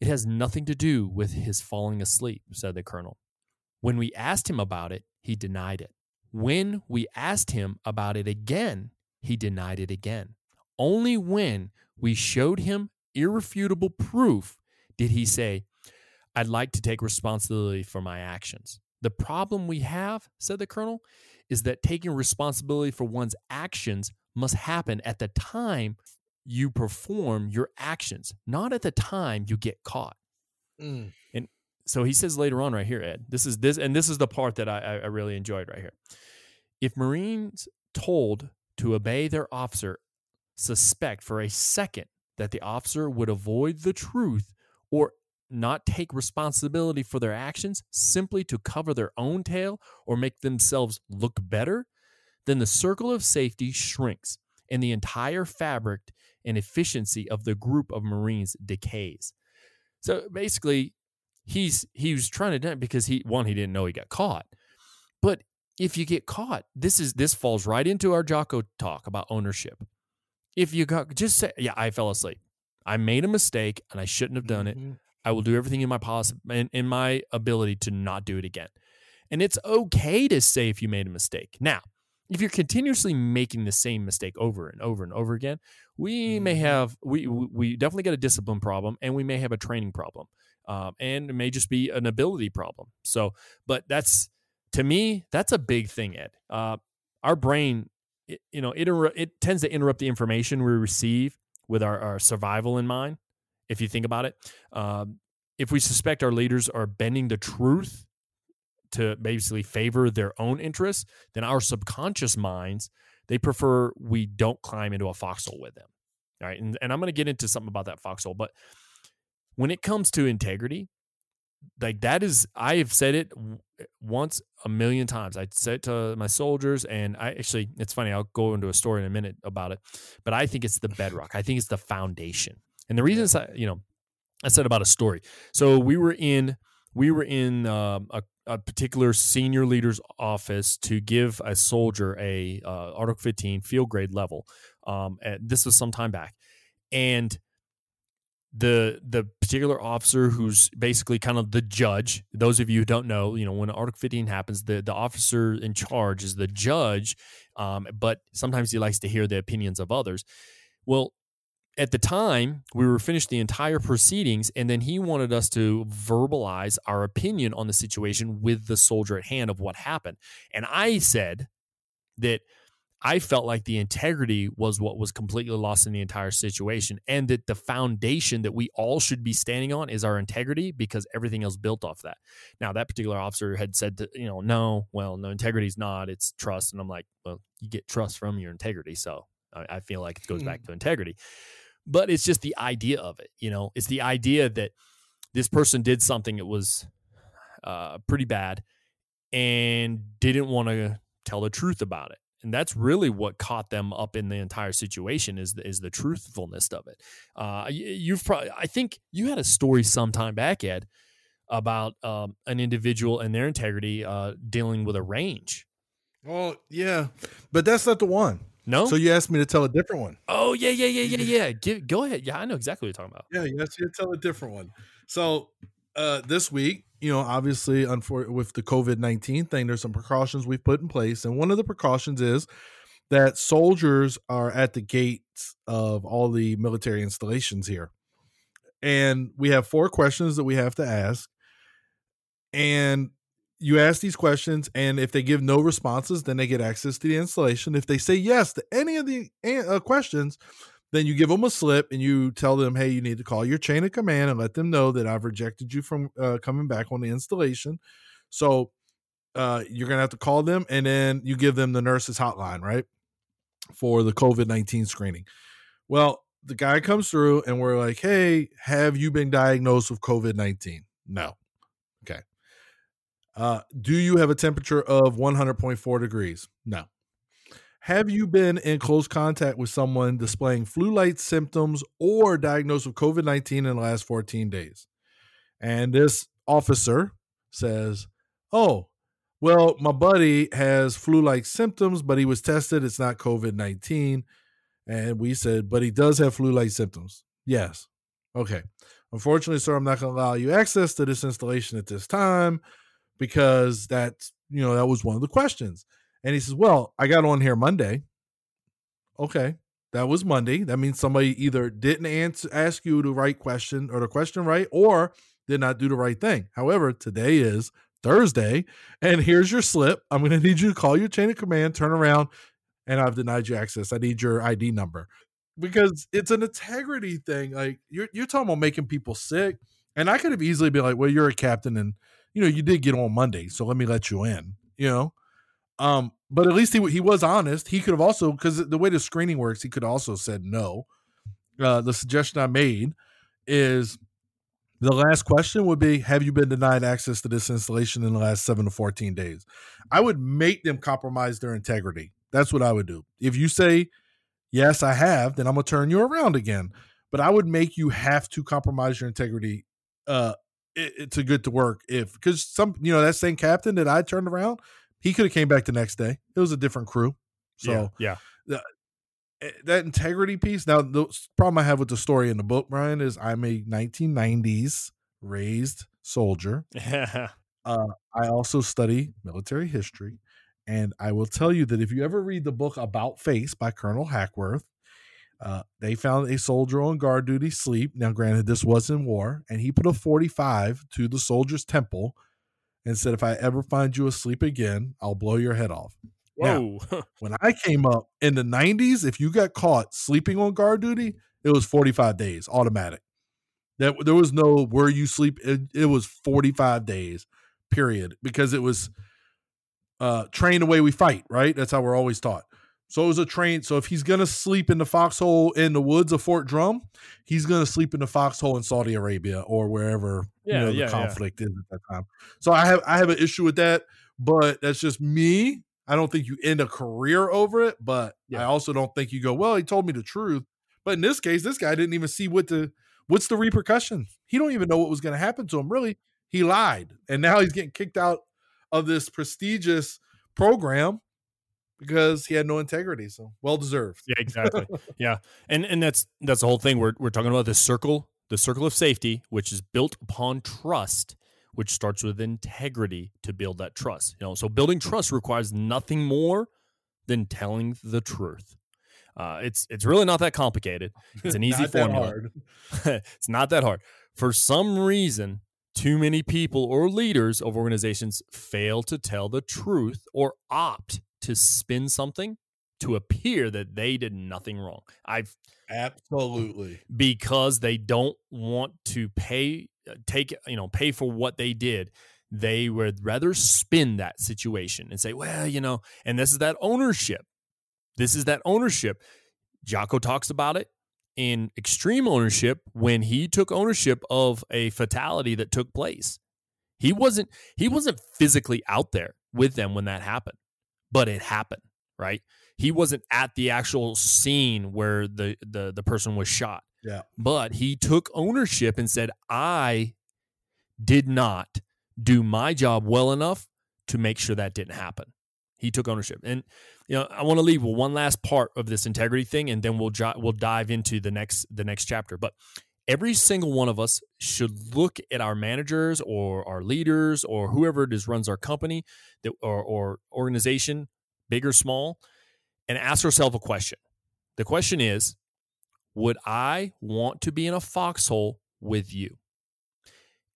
It has nothing to do with his falling asleep, said the colonel. When we asked him about it, he denied it. When we asked him about it again, he denied it again. Only when we showed him irrefutable proof did he say, I'd like to take responsibility for my actions. The problem we have, said the colonel, is that taking responsibility for one's actions must happen at the time you perform your actions, not at the time you get caught. Mm. And so he says later on, right here, Ed, this is this, and this is the part that I, I really enjoyed right here. If Marines told to obey their officer suspect for a second that the officer would avoid the truth or not take responsibility for their actions simply to cover their own tail or make themselves look better, then the circle of safety shrinks and the entire fabric and efficiency of the group of Marines decays. So basically, he's he was trying to do it because he one he didn't know he got caught, but if you get caught, this is this falls right into our Jocko talk about ownership. If you got just say, yeah, I fell asleep. I made a mistake and I shouldn't have done it. Mm-hmm. I will do everything in my possible in, in my ability to not do it again. And it's okay to say if you made a mistake. Now, if you're continuously making the same mistake over and over and over again, we may Mhm. have we we we definitely get a discipline problem, and we may have a training problem, um, and it may just be an ability problem. So, but that's to me that's a big thing, Ed. Uh, our brain, it, you know, it it tends to interrupt the information we receive with our, our survival in mind. If you think about it, um, if we suspect our leaders are bending the truth to basically favor their own interests, then our subconscious minds they prefer we don't climb into a foxhole with them. All right, and, and I'm going to get into something about that foxhole, but when it comes to integrity, like that is I have said it once a million times. I said to my soldiers, and I actually it's funny. I'll go into a story in a minute about it, but I think it's the bedrock. I think it's the foundation, and the reason it's uh, you know I said about a story. So we were in we were in um, a, a particular senior leader's office to give a soldier a uh, Article 15 field grade level. Um, this was some time back, and the the particular officer who's basically kind of the judge. Those of you who don't know, you know, when Article 15 happens, the the officer in charge is the judge, um, but sometimes he likes to hear the opinions of others. Well, at the time, we were finished the entire proceedings, and then he wanted us to verbalize our opinion on the situation with the soldier at hand of what happened. And I said that I felt like the integrity was what was completely lost in the entire situation, and that the foundation that we all should be standing on is our integrity because everything else built off that. Now, that particular officer had said, to, you know, no, well, no, integrity is not, it's trust. And I'm like, well, you get trust from your integrity. So I, I feel like it goes hmm. back to integrity but it's just the idea of it. You know, it's the idea that this person did something that was uh, pretty bad and didn't want to tell the truth about it. And that's really what caught them up in the entire situation is the, is the truthfulness of it. Uh, you've probably, I think you had a story sometime back, Ed, about um, an individual and their integrity uh, dealing with a range. Oh yeah, but that's not the one. No. So you asked me to tell a different one. Oh yeah, yeah, yeah, yeah, yeah. Give, go ahead. Yeah, I know exactly what you're talking about. Yeah, you asked me to tell a different one. So uh, this week, you know, obviously, unfor- with the COVID nineteen thing, there's some precautions we've put in place, and one of the precautions is that soldiers are at the gates of all the military installations here, and we have four questions that we have to ask, and you ask these questions and if they give no responses then they get access to the installation. If they say yes to any of the uh, questions then you give them a slip and you tell them hey you need to call your chain of command and let them know that i've rejected you from uh, coming back on the installation. So uh, you're gonna have to call them and then you give them the nurse's hotline right for the covid-19 screening. Well the guy comes through and we're like hey have you been diagnosed with covid-19 no uh, do you have a temperature of 100.4 degrees? No. Have you been in close contact with someone displaying flu like symptoms or diagnosed with COVID 19 in the last 14 days? And this officer says, Oh, well, my buddy has flu like symptoms, but he was tested. It's not COVID 19. And we said, But he does have flu like symptoms. Yes. Okay. Unfortunately, sir, I'm not going to allow you access to this installation at this time because that's you know that was one of the questions. And he says well i got on here monday. Okay that was monday. That means somebody either didn't answer ask you the right question or the question right or did not do the right thing. However today is thursday and here's your slip. I'm going to need you to call your chain of command turn around and i've denied you access. I need your id number. Because it's an integrity thing like you're, you're talking about making people sick and i could have easily been like well you're a captain and you know, you did get on Monday, so let me let you in, you know. Um, but at least he he was honest. He could have also because the way the screening works, he could also said no. Uh, the suggestion I made is the last question would be Have you been denied access to this installation in the last seven to 14 days? I would make them compromise their integrity. That's what I would do. If you say, Yes, I have, then I'm going to turn you around again. But I would make you have to compromise your integrity uh, it, it's a good to work if because some you know that same captain that I turned around, he could have came back the next day. It was a different crew. So yeah, yeah. Eh, that integrity piece. Now the problem I have with the story in the book, Brian, is I'm a 1990s raised soldier. uh, I also study military history, and I will tell you that if you ever read the book About Face by Colonel Hackworth, uh, they found a soldier on guard duty sleep. Now, granted, this was in war, and he put a 45 to the soldier's temple and said, If I ever find you asleep again, I'll blow your head off. Whoa. Now, when I came up in the 90s, if you got caught sleeping on guard duty, it was 45 days automatic. That there was no where you sleep. It, it was 45 days, period, because it was uh train the way we fight, right? That's how we're always taught. So it was a train. So if he's gonna sleep in the foxhole in the woods of Fort Drum, he's gonna sleep in the foxhole in Saudi Arabia or wherever yeah, you know the yeah, conflict yeah. is at that time. So I have I have an issue with that, but that's just me. I don't think you end a career over it, but I also don't think you go, well, he told me the truth. But in this case, this guy didn't even see what the what's the repercussions? He don't even know what was going to happen to him. Really, he lied, and now he's getting kicked out of this prestigious program because he had no integrity. So well deserved. Yeah, exactly. yeah, and and that's that's the whole thing. We're we're talking about the circle, the circle of safety, which is built upon trust, which starts with integrity to build that trust. You know, so building trust requires nothing more than telling the truth. Uh, it's it's really not that complicated. It's an easy formula. it's not that hard. For some reason, too many people or leaders of organizations fail to tell the truth or opt to spin something to appear that they did nothing wrong. I've absolutely. because they don't want to pay uh, take you know pay for what they did they would rather spin that situation and say well you know and this is that ownership. This is that ownership. Jocko talks about it in extreme ownership when he took ownership of a fatality that took place. He wasn't he wasn't physically out there with them when that happened but it happened, right? He wasn't at the actual scene where the the the person was shot. Yeah. But he took ownership and said, "I did not do my job well enough to make sure that didn't happen." He took ownership. And you know, I want to leave one last part of this integrity thing and then we'll we'll dive into the next the next chapter. But every single one of us should look at our managers or our leaders or whoever it is runs our company that, or, or organization, big or small, and ask ourselves a question. The question is Would I want to be in a foxhole with you?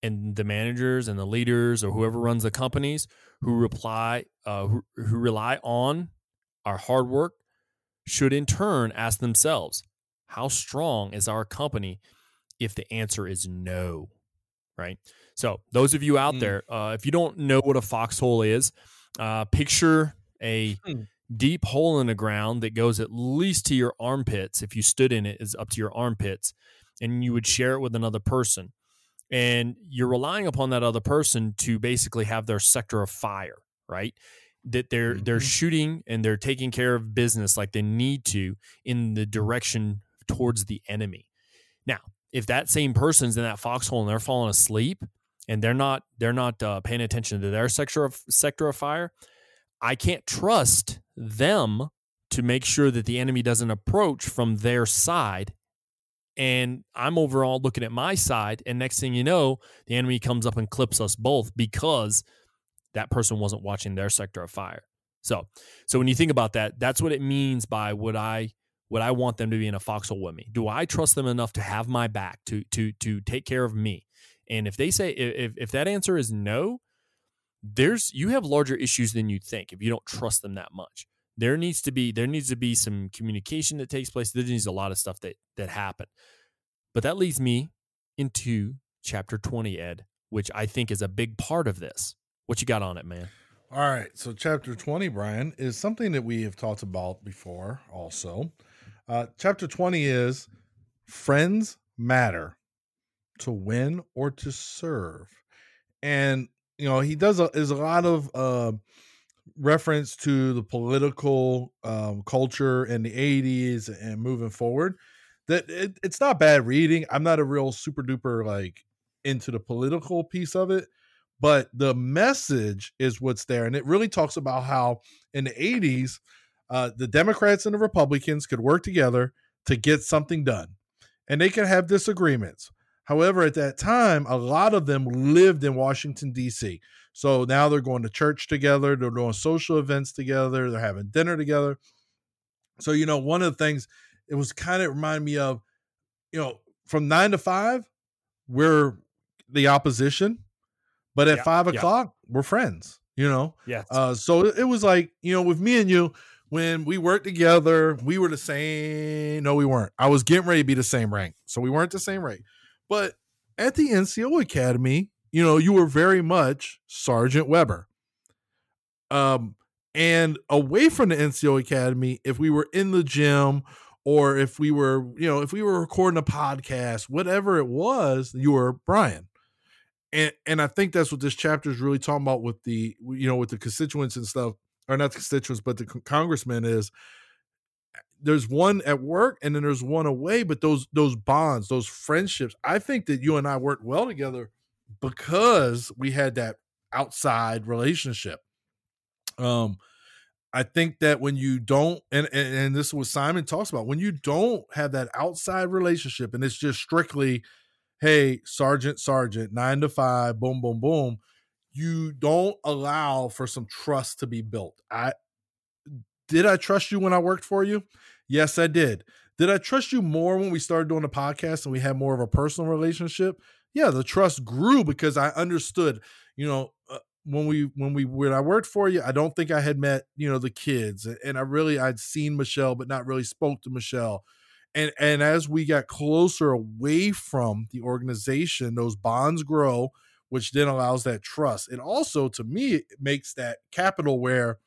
And the managers and the leaders or whoever runs the companies who reply, uh, who, who rely on our hard work should in turn ask themselves, how strong is our company if the answer is no, right? So, those of you out mm. there, uh, if you don't know what a foxhole is, uh, picture a mm. deep hole in the ground that goes at least to your armpits. If you stood in it, is up to your armpits, and you would share it with another person. And you're relying upon that other person to basically have their sector of fire, right? That they're mm-hmm. they're shooting and they're taking care of business like they need to in the direction towards the enemy. If that same person's in that foxhole and they're falling asleep and they're not they're not uh, paying attention to their sector of sector of fire, I can't trust them to make sure that the enemy doesn't approach from their side. And I'm overall looking at my side, and next thing you know, the enemy comes up and clips us both because that person wasn't watching their sector of fire. So, so when you think about that, that's what it means by would I would I want them to be in a foxhole with me? Do I trust them enough to have my back to to to take care of me? And if they say if if that answer is no, there's you have larger issues than you think if you don't trust them that much. There needs to be there needs to be some communication that takes place. There needs a lot of stuff that that happen. But that leads me into chapter 20, Ed, which I think is a big part of this. What you got on it, man? All right. So, chapter 20, Brian, is something that we have talked about before also. Uh, chapter 20 is Friends Matter to Win or to Serve. And, you know, he does a, is a lot of uh, reference to the political um, culture in the 80s and moving forward. That it, it's not bad reading. I'm not a real super duper like into the political piece of it, but the message is what's there. And it really talks about how in the 80s, uh, the Democrats and the Republicans could work together to get something done, and they could have disagreements. However, at that time, a lot of them lived in Washington, D.C. So now they're going to church together, they're doing social events together, they're having dinner together. So, you know, one of the things it was kind of remind me of, you know, from nine to five, we're the opposition, but at yeah, five o'clock, yeah. we're friends, you know? Yeah. Uh, so it was like, you know, with me and you, when we worked together, we were the same. No, we weren't. I was getting ready to be the same rank. So we weren't the same rank. But at the NCO Academy, you know, you were very much Sergeant Weber. Um, and away from the NCO Academy, if we were in the gym or if we were, you know, if we were recording a podcast, whatever it was, you were Brian. And and I think that's what this chapter is really talking about with the, you know, with the constituents and stuff or not the constituents, but the congressman is there's one at work and then there's one away, but those those bonds, those friendships, I think that you and I worked well together because we had that outside relationship. Um, I think that when you don't, and, and, and this is what Simon talks about, when you don't have that outside relationship and it's just strictly, hey, sergeant, sergeant, nine to five, boom, boom, boom, you don't allow for some trust to be built. I did I trust you when I worked for you? Yes, I did. Did I trust you more when we started doing the podcast and we had more of a personal relationship? Yeah, the trust grew because I understood, you know, uh, when we when we when I worked for you, I don't think I had met you know the kids, and I really I'd seen Michelle, but not really spoke to Michelle. And and as we got closer away from the organization, those bonds grow, which then allows that trust. And also, to me, it makes that capital where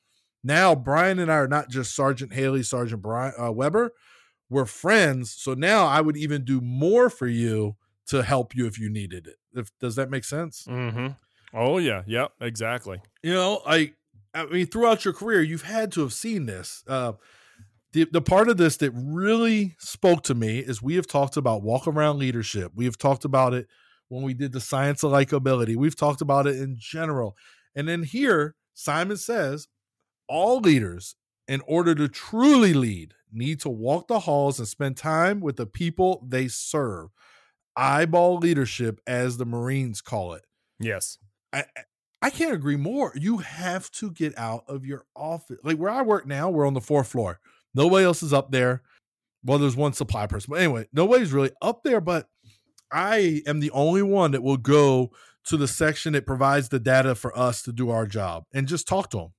now Brian and I are not just Sergeant Haley, Sergeant Brian uh, Weber. We're friends. So now I would even do more for you to help you if you needed it. If does that make sense? Mm-hmm. Oh yeah, yeah, exactly. You know, I I mean, throughout your career, you've had to have seen this. Uh, the the part of this that really spoke to me is we have talked about walk around leadership. We have talked about it when we did the science of likability. We've talked about it in general, and then here Simon says all leaders, in order to truly lead, need to walk the halls and spend time with the people they serve. Eyeball leadership, as the Marines call it. Yes. I, I can't agree more. You have to get out of your office. Like where I work now, we're on the fourth floor. Nobody else is up there. Well, there's one supply person. But anyway, nobody's really up there, but I am the only one that will go to the section that provides the data for us to do our job and just talk to them.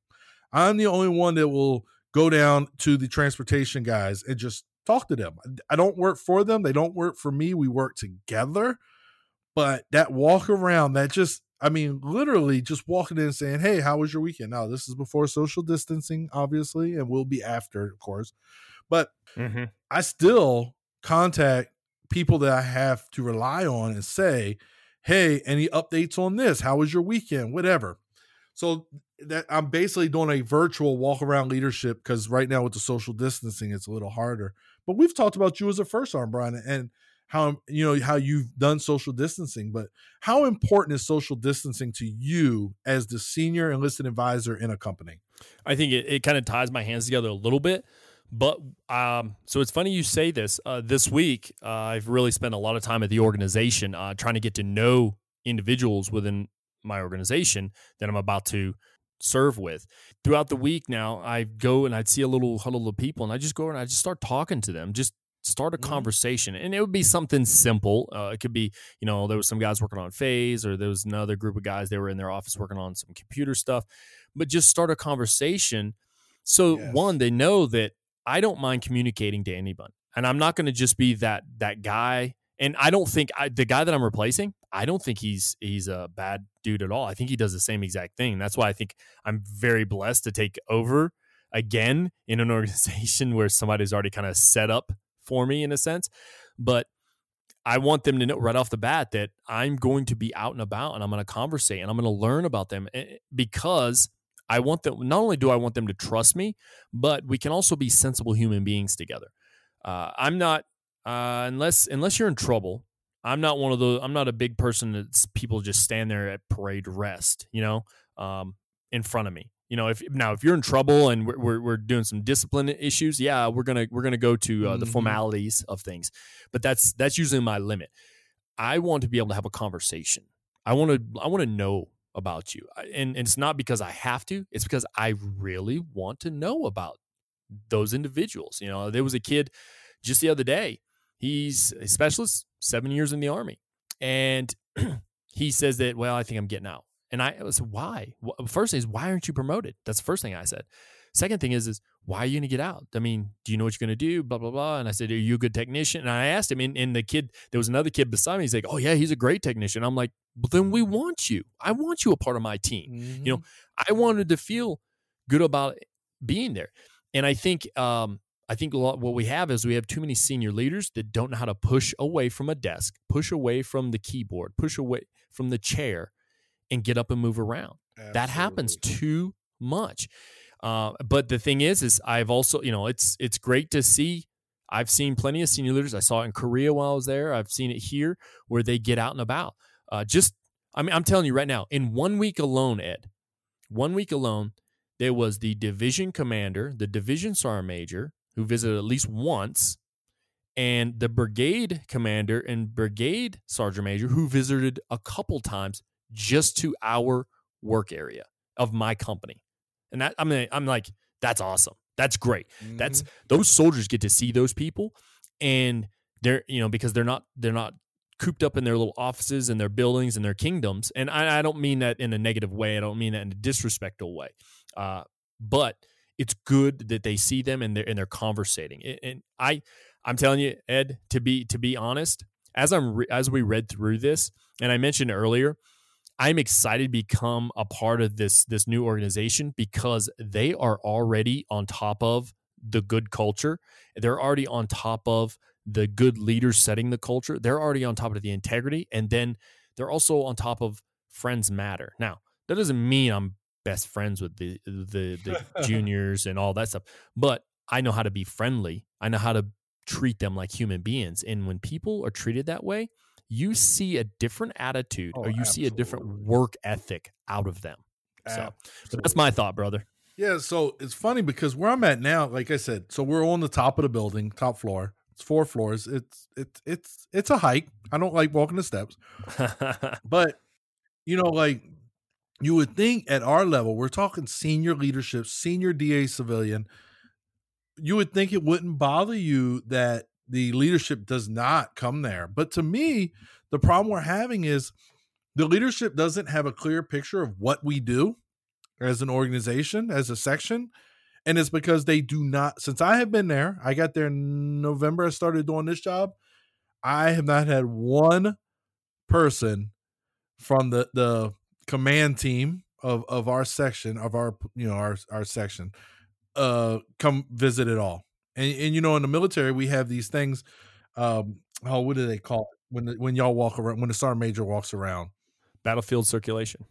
I'm the only one that will go down to the transportation guys and just talk to them. I don't work for them. They don't work for me. We work together. But that walk around, that just I mean, literally just walking in and saying, Hey, how was your weekend? Now, this is before social distancing, obviously, and will be after, of course. But mm-hmm. I still contact people that I have to rely on and say, Hey, any updates on this? How was your weekend? Whatever. So that I'm basically doing a virtual walk around leadership because right now with the social distancing, it's a little harder. But we've talked about you as a first arm, Brian, and how you know how you've done social distancing but how important is social distancing to you as the senior enlisted advisor in a company i think it, it kind of ties my hands together a little bit but um, so it's funny you say this. Uh, this week uh, i've really spent a lot of time at the organization uh, trying to get to know individuals within my organization that i'm about to serve with. Throughout the week now i go and i'd see a little huddle of people and i just go and i just start talking to them just start a mm-hmm. conversation. And it would be something simple. Uh, it could be you know there was some guys working on phase or there was another group of guys they were in their office working on some computer stuff. But just start a conversation so yes. one they know that i don't mind communicating to anyone and i'm not going to just be that that guy and i don't think I, the guy that i'm replacing i don't think he's he's a bad dude at all i think he does the same exact thing that's why i think i'm very blessed to take over again in an organization where somebody's already kind of set up for me in a sense. But I want them to know right off the bat that I'm going to be out and about and I'm going to conversate and I'm going to learn about them eh, because I want them, not only do I want them to trust me, but we can also be sensible human beings together. Uh, I'm not, uh, unless, unless you're in trouble, I'm not one of those, I'm not a big person that people just stand there at parade rest, you know, um, in front of me you know if now if you're in trouble and we're, we're, we're doing some discipline issues yeah we're gonna we're gonna go to uh, mm-hmm. the formalities of things but that's that's usually my limit i want to be able to have a conversation i want to i want to know about you and, and it's not because i have to it's because i really want to know about those individuals you know there was a kid just the other day he's a specialist seven years in the army and he says that well i think i'm getting out and I was why? First is why aren't you promoted? That's the first thing I said. Second thing is is why are you going to get out? I mean, do you know what you're going to do? Blah blah blah. And I said, are you a good technician? And I asked him, and, and the kid, there was another kid beside me. He's like, oh yeah, he's a great technician. I'm like, well then we want you. I want you a part of my team. Mm-hmm. You know, mm-hmm. I wanted to feel good about being there. And I think um, I think lot, what we have is we have too many senior leaders that don't know how to push away from a desk, push away from the keyboard, push away from the chair, and get up and move around. Absolutely. That happens too much. Uh, but the thing is, is I've also, you know, it's it's great to see. I've seen plenty of senior leaders. I saw it in Korea while I was there. I've seen it here where they get out and about. Uh, just, I mean, I'm telling you right now, in one week alone, Ed, one week alone, there was the division commander, the division sergeant major, who visited at least once, and the brigade commander and brigade sergeant major, who visited a couple times just to our work area of my company. And that I mean, I'm like, that's awesome. That's great. Mm-hmm. That's those soldiers get to see those people, and they're you know because they're not they're not cooped up in their little offices and their buildings and their kingdoms. And I, I don't mean that in a negative way. I don't mean that in a disrespectful way. Uh, but it's good that they see them and they're and they're conversating. And I I'm telling you, Ed, to be to be honest, as I'm re- as we read through this, and I mentioned earlier, I'm excited to become a part of this this new organization because they are already on top of the good culture. They're already on top of the good leaders setting the culture. They're already on top of the integrity, and then they're also on top of friends matter. Now, that doesn't mean I'm best friends with the the, the juniors and all that stuff, but I know how to be friendly. I know how to treat them like human beings, and when people are treated that way, you see a different attitude oh, or you absolutely. see a different work ethic out of them. So, so that's my thought, brother. Yeah, so it's funny because where I'm at now, like I said, so we're on the top of the building, top floor. It's four floors. It's it's it's it's a hike. I don't like walking the steps. but you know, like you would think at our level, we're talking senior leadership, senior DA civilian. You would think it wouldn't bother you that the leadership does not come there. But to me, the problem we're having is the leadership doesn't have a clear picture of what we do as an organization, as a section. And it's because they do not, since I have been there, I got there in November, I started doing this job. I have not had one person from the, the command team of, of our section, of our, you know, our, our section, uh, come visit at all and and you know in the military we have these things um oh what do they call it? When the, when y'all walk around when the sergeant major walks around. Battlefield circulation.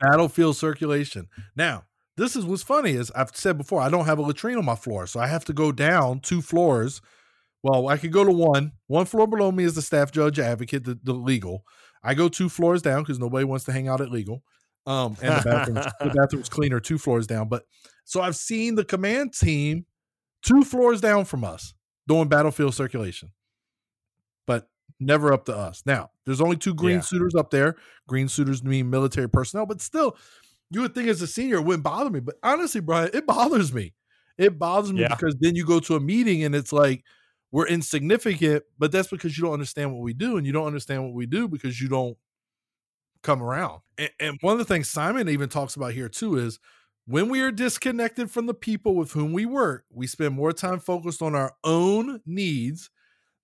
Battlefield circulation. Now this is what's funny is i've said before i don't have a latrine on my floor so i have to go down two floors. Well i could go to one. One floor below me is the staff judge advocate the, the legal. I go two floors down because nobody wants to hang out at legal. Um and the bathroom's, the bathroom's cleaner two floors down but so i've seen the command team two floors down from us doing battlefield circulation, but never up to us. Now, there's only two green yeah. suiters up there. Green suiters mean military personnel, but still, you would think as a senior it wouldn't bother me. But honestly, Brian, it bothers me. It bothers me yeah. because then you go to a meeting and it's like we're insignificant, but that's because you don't understand what we do, and you don't understand what we do because you don't come around. And, and one of the things Simon even talks about here too is when we are disconnected from the people with whom we work, we spend more time focused on our own needs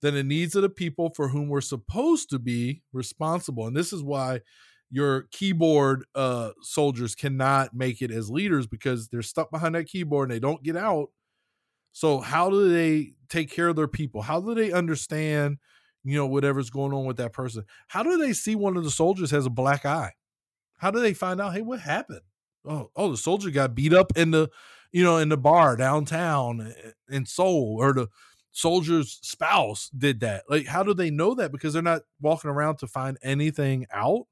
than the needs of the people for whom we're supposed to be responsible. And this is why your keyboard uh, soldiers cannot make it as leaders because they're stuck behind that keyboard and they don't get out. So how do they take care of their people? How do they understand, you know, whatever's going on with that person? How do they see one of the soldiers has a black eye? How do they find out, hey, what happened? Oh, oh, the soldier got beat up in the, you know, in the bar downtown in Seoul, or the soldier's spouse did that. Like, how do they know that? Because they're not walking around to find anything out.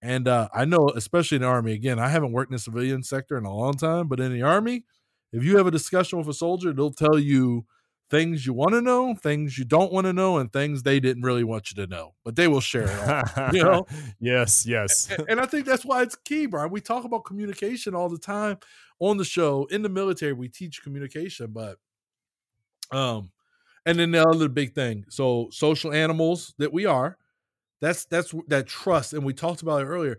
And uh, I know, especially in the army, again, I haven't worked in the civilian sector in a long time, but in the army, if you have a discussion with a soldier, they'll tell you things you want to know, things you don't want to know, and things they didn't really want you to know, but they will share it. All, you know? yes, yes. And, and, I think that's why it's key, Brian. We talk about communication all the time on the show. In the military, we teach communication, but um, and then the other big thing. So social animals that we are, that's that's that trust, and we talked about it earlier.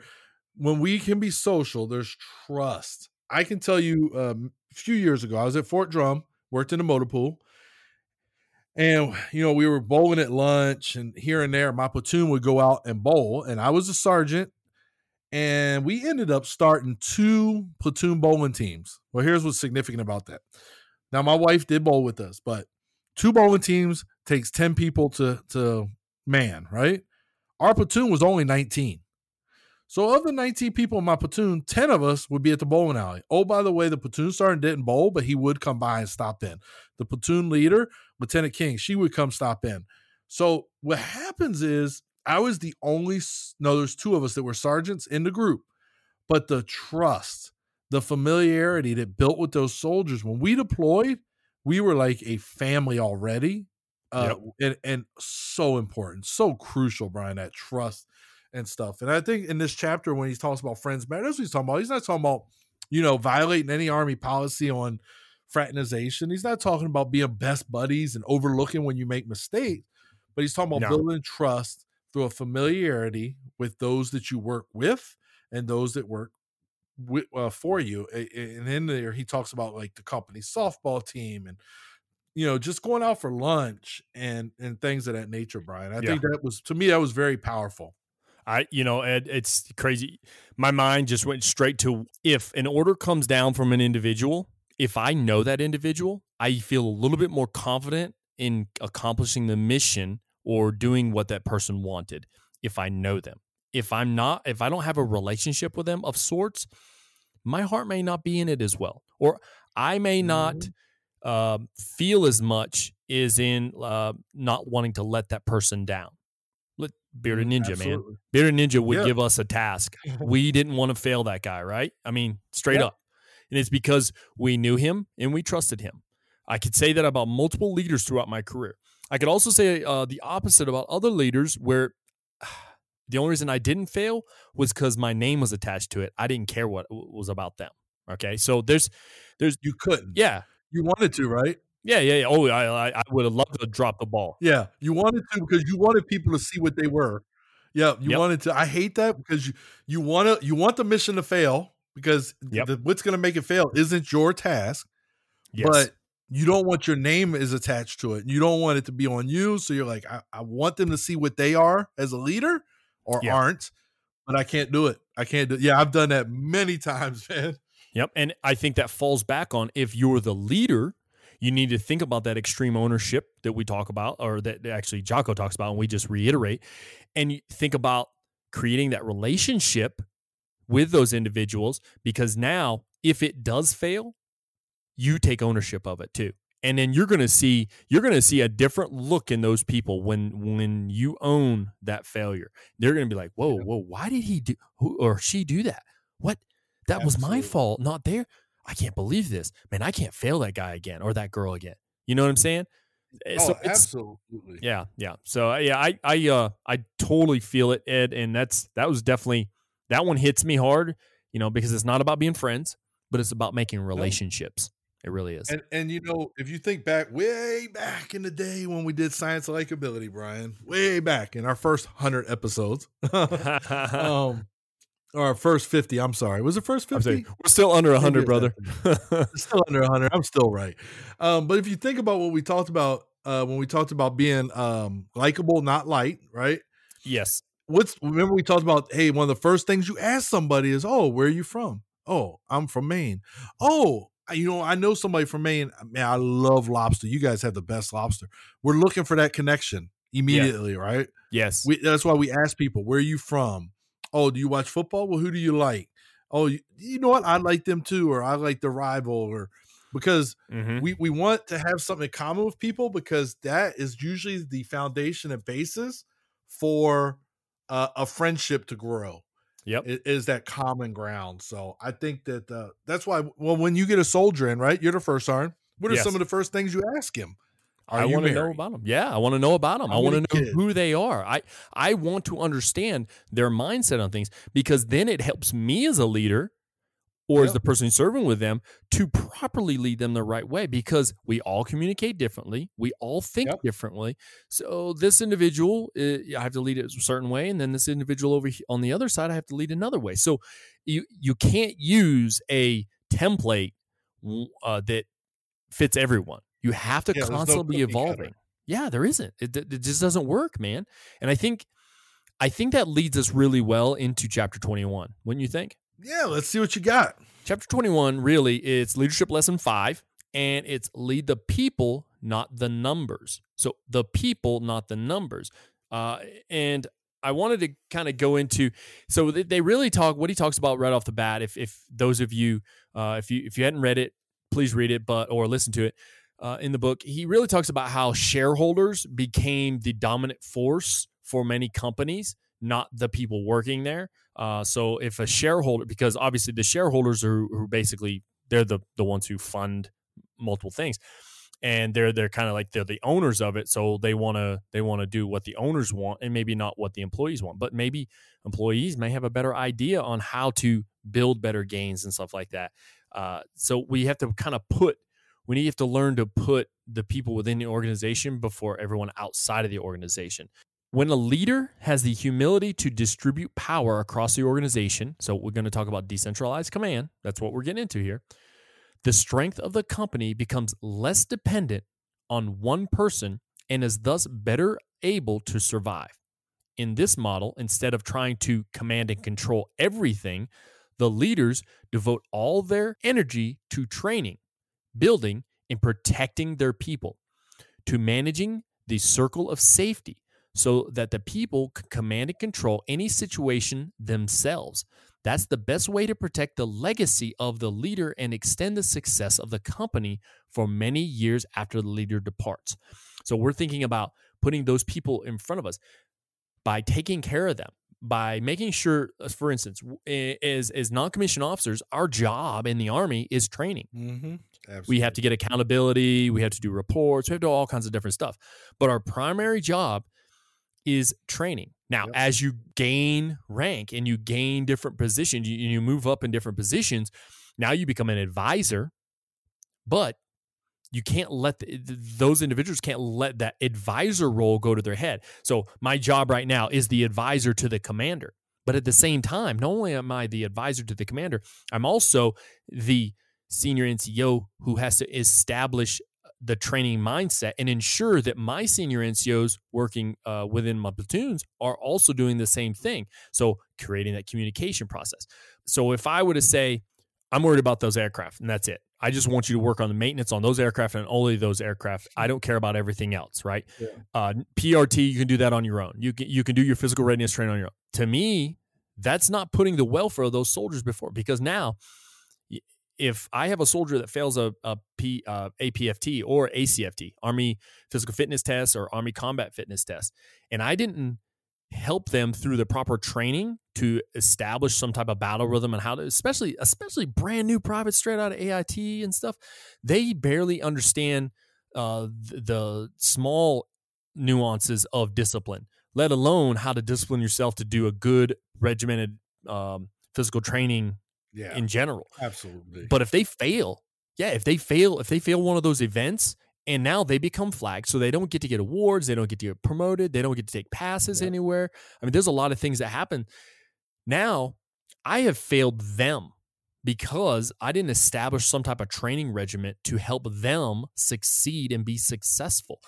When we can be social, there's trust. I can tell you, um, a few years ago, I was at Fort Drum, worked in a motor pool and you know, we were bowling at lunch, and here and there, my platoon would go out and bowl, and I was a sergeant. And we ended up starting two platoon bowling teams. Well, here's what's significant about that. Now, my wife did bowl with us, but two bowling teams takes 10 people to to man, right? Our platoon was only 19. So of the 19 people in my platoon, 10 of us would be at the bowling alley. Oh, by the way, the platoon sergeant didn't bowl, but he would come by and stop in. The platoon leader, Lieutenant King, she would come stop in. So what happens is I was the only no, there's two of us that were sergeants in the group, but the trust, the familiarity that built with those soldiers when we deployed, we were like a family already. Uh, yep. and, and so important, so crucial, Brian, that trust and stuff. And I think in this chapter, when he talks about friends matter, that's what he's talking about. He's not talking about, you know, violating any army policy on fraternization. He's not talking about being best buddies and overlooking when you make mistakes, but he's talking about no. building trust through a familiarity with those that you work with and those that work with, uh, for you. And in there, he talks about like the company softball team and you know just going out for lunch and and things of that nature. Brian, I yeah. think that was to me that was very powerful. I, you know, Ed, it's crazy. My mind just went straight to if an order comes down from an individual, if I know that individual, I feel a little bit more confident in accomplishing the mission or doing what that person wanted if I know them. If I'm not, if I don't have a relationship with them of sorts, my heart may not be in it as well, or I may not mm-hmm. uh, feel as much is in uh, not wanting to let that person down. Bearded mm, Ninja, Absolutely. man. Bearded Ninja would yeah. give us a task. we didn't want to fail that guy, right? I mean, straight up. And it's because we knew him and we trusted him. I could say that about multiple leaders throughout my career. I could also say uh, the opposite about other leaders where the only reason I didn't fail was because my name was attached to it. I didn't care what was about them. Okay. So there's, there's, you couldn't. Yeah. You wanted to, right? Yeah, yeah, yeah. Oh, I, I would have loved to drop the ball. Yeah, you wanted to because you wanted people to see what they were. Yeah, you yep. wanted to. I hate that because you you want to you want the mission to fail because yep. the, what's going to make it fail isn't your task. Yes. But you don't want your name is attached to it. You don't want it to be on you. So you're like, I, I want them to see what they are as a leader or yep. aren't, but I can't do it. I can't do. Yeah, I've done that many times, man. Yep, and I think that falls back on if you're the leader you need to think about that extreme ownership that we talk about, or that actually Jocko talks about, and we just reiterate, and think about creating that relationship with those individuals because now, if it does fail, you take ownership of it too. And then you're going to see you're going to see a different look in those people when when you own that failure. They're going to be like whoa whoa why did he do or she do that? What? That Absolutely. was my fault not there I can't believe this. Man, I can't fail that guy again or that girl again. You know what I'm saying? Eh, oh, so absolutely. Yeah, yeah. So uh, yeah, I I uh I totally feel it, Ed, and that's that was definitely that one hits me hard, you know, because it's not about being friends, but it's about making relationships. It really is. And and you know, if you think back way back in the day when we did science likability, Brian, way back in our first hundred episodes, um, or first 50 i'm sorry. Was it first 50 we're still under 100 brother. still under 100 i'm still right. Um, but if you think about what we talked about uh, when we talked about being um, likable not light right? Yes. What's remember we talked about hey one of the first things you ask somebody is oh where are you from? Oh i'm from maine. Oh you know i know somebody from maine. Man i love lobster. You guys have the best lobster. We're looking for that connection immediately yeah. right? Yes. We, that's why we ask people where are you from Oh, do you watch football? Well, who do you like? Oh, you, you know what? I like them too, or I like the rival, or because mm-hmm. we, we want to have something in common with people because that is usually the foundation and basis for uh, a friendship to grow. Yep, it is that common ground. So I think that uh, that's why. Well, when you get a soldier in, right, you're the first sergeant. What are yes. some of the first things you ask him? Are I want to know about them. Yeah, I want to know about them. I want to know who they are. I I want to understand their mindset on things because then it helps me as a leader or yep. as the person serving with them to properly lead them the right way because we all communicate differently. We all think yep. differently. So this individual, uh, I have to lead it a certain way, and then this individual over on the other side, I have to lead another way. So you you can't use a template uh, that fits everyone. You have to yeah, constantly no be evolving. Yeah, there isn't. It, it just doesn't work, man. And I think I think that leads us really well into chapter 21. Wouldn't you think? Yeah, let's see what you got. Chapter 21 really it's leadership lesson 5 and it's lead the people not the numbers. So the people not the numbers. Uh, and I wanted to kind of go into so they really talk what he talks about right off the bat. If if those of you uh, if you if you hadn't read it, please read it, but or listen to it uh, in the book. He really talks about how shareholders became the dominant force for many companies, not the people working there. Uh, so if a shareholder, because obviously the shareholders are who basically they're the the ones who fund multiple things and they're they're kind of like they're the owners of it so they want to they want to do what the owners want and maybe not what the employees want but maybe employees may have a better idea on how to build better gains and stuff like that uh, so we have to kind of put we need to learn to put the people within the organization before everyone outside of the organization when a leader has the humility to distribute power across the organization so we're going to talk about decentralized command that's what we're getting into here the strength of the company becomes less dependent on one person and is thus better able to survive. In this model, instead of trying to command and control everything, the leaders devote all their energy to training, building, and protecting their people, to managing the circle of safety so that the people can command and control any situation themselves. That's the best way to protect the legacy of the leader and extend the success of the company for many years after the leader departs. So we're thinking about putting those people in front of us by taking care of them, by making sure, uh, for instance, as, as non commissioned officers, our job in the Army is training. Mm-hmm. We have to get accountability, we have to do reports, we have to do all kinds of different stuff. But our primary job is training. Now, yep. as you gain rank and you gain different positions, you, you move up in different positions. Now you become an advisor, but you can't let the, those individuals can't let that advisor role go to their head. So my job right now is the advisor to the commander. But at the same time, not only am I the advisor to the commander, I'm also the senior NCO who has to establish the training mindset and ensure that my senior NCOs working uh, within my platoons are also doing the same thing. So creating that communication process. So if I were to say, I'm worried about those aircraft and that's it. I just want you to work on the maintenance on those aircraft and only those aircraft. I don't care about everything else, right? Yeah. Uh, PRT, you can do that on your own. You can you can do your physical readiness training on your own. To me, that's not putting the welfare of those soldiers before because now if I have a soldier that fails a, a P, uh, APFT or ACFT, Army Physical Fitness Test or Army Combat Fitness Test, and I didn't help them through the proper training to establish some type of battle rhythm and how to, especially especially brand new privates straight out of AIT and stuff, they barely understand uh, the, small nuances of discipline, let alone how to discipline yourself to do a good regimented um, physical training yeah, in general. Absolutely. But if they fail, yeah, if they fail, if they fail one of those events and now they become flagged, so they don't get to get awards, they don't get to get promoted, they don't get to take passes yeah. anywhere. I mean, there's a lot of things that happen. Now, I have failed them because I didn't establish some type of training regiment to help them succeed and be successful.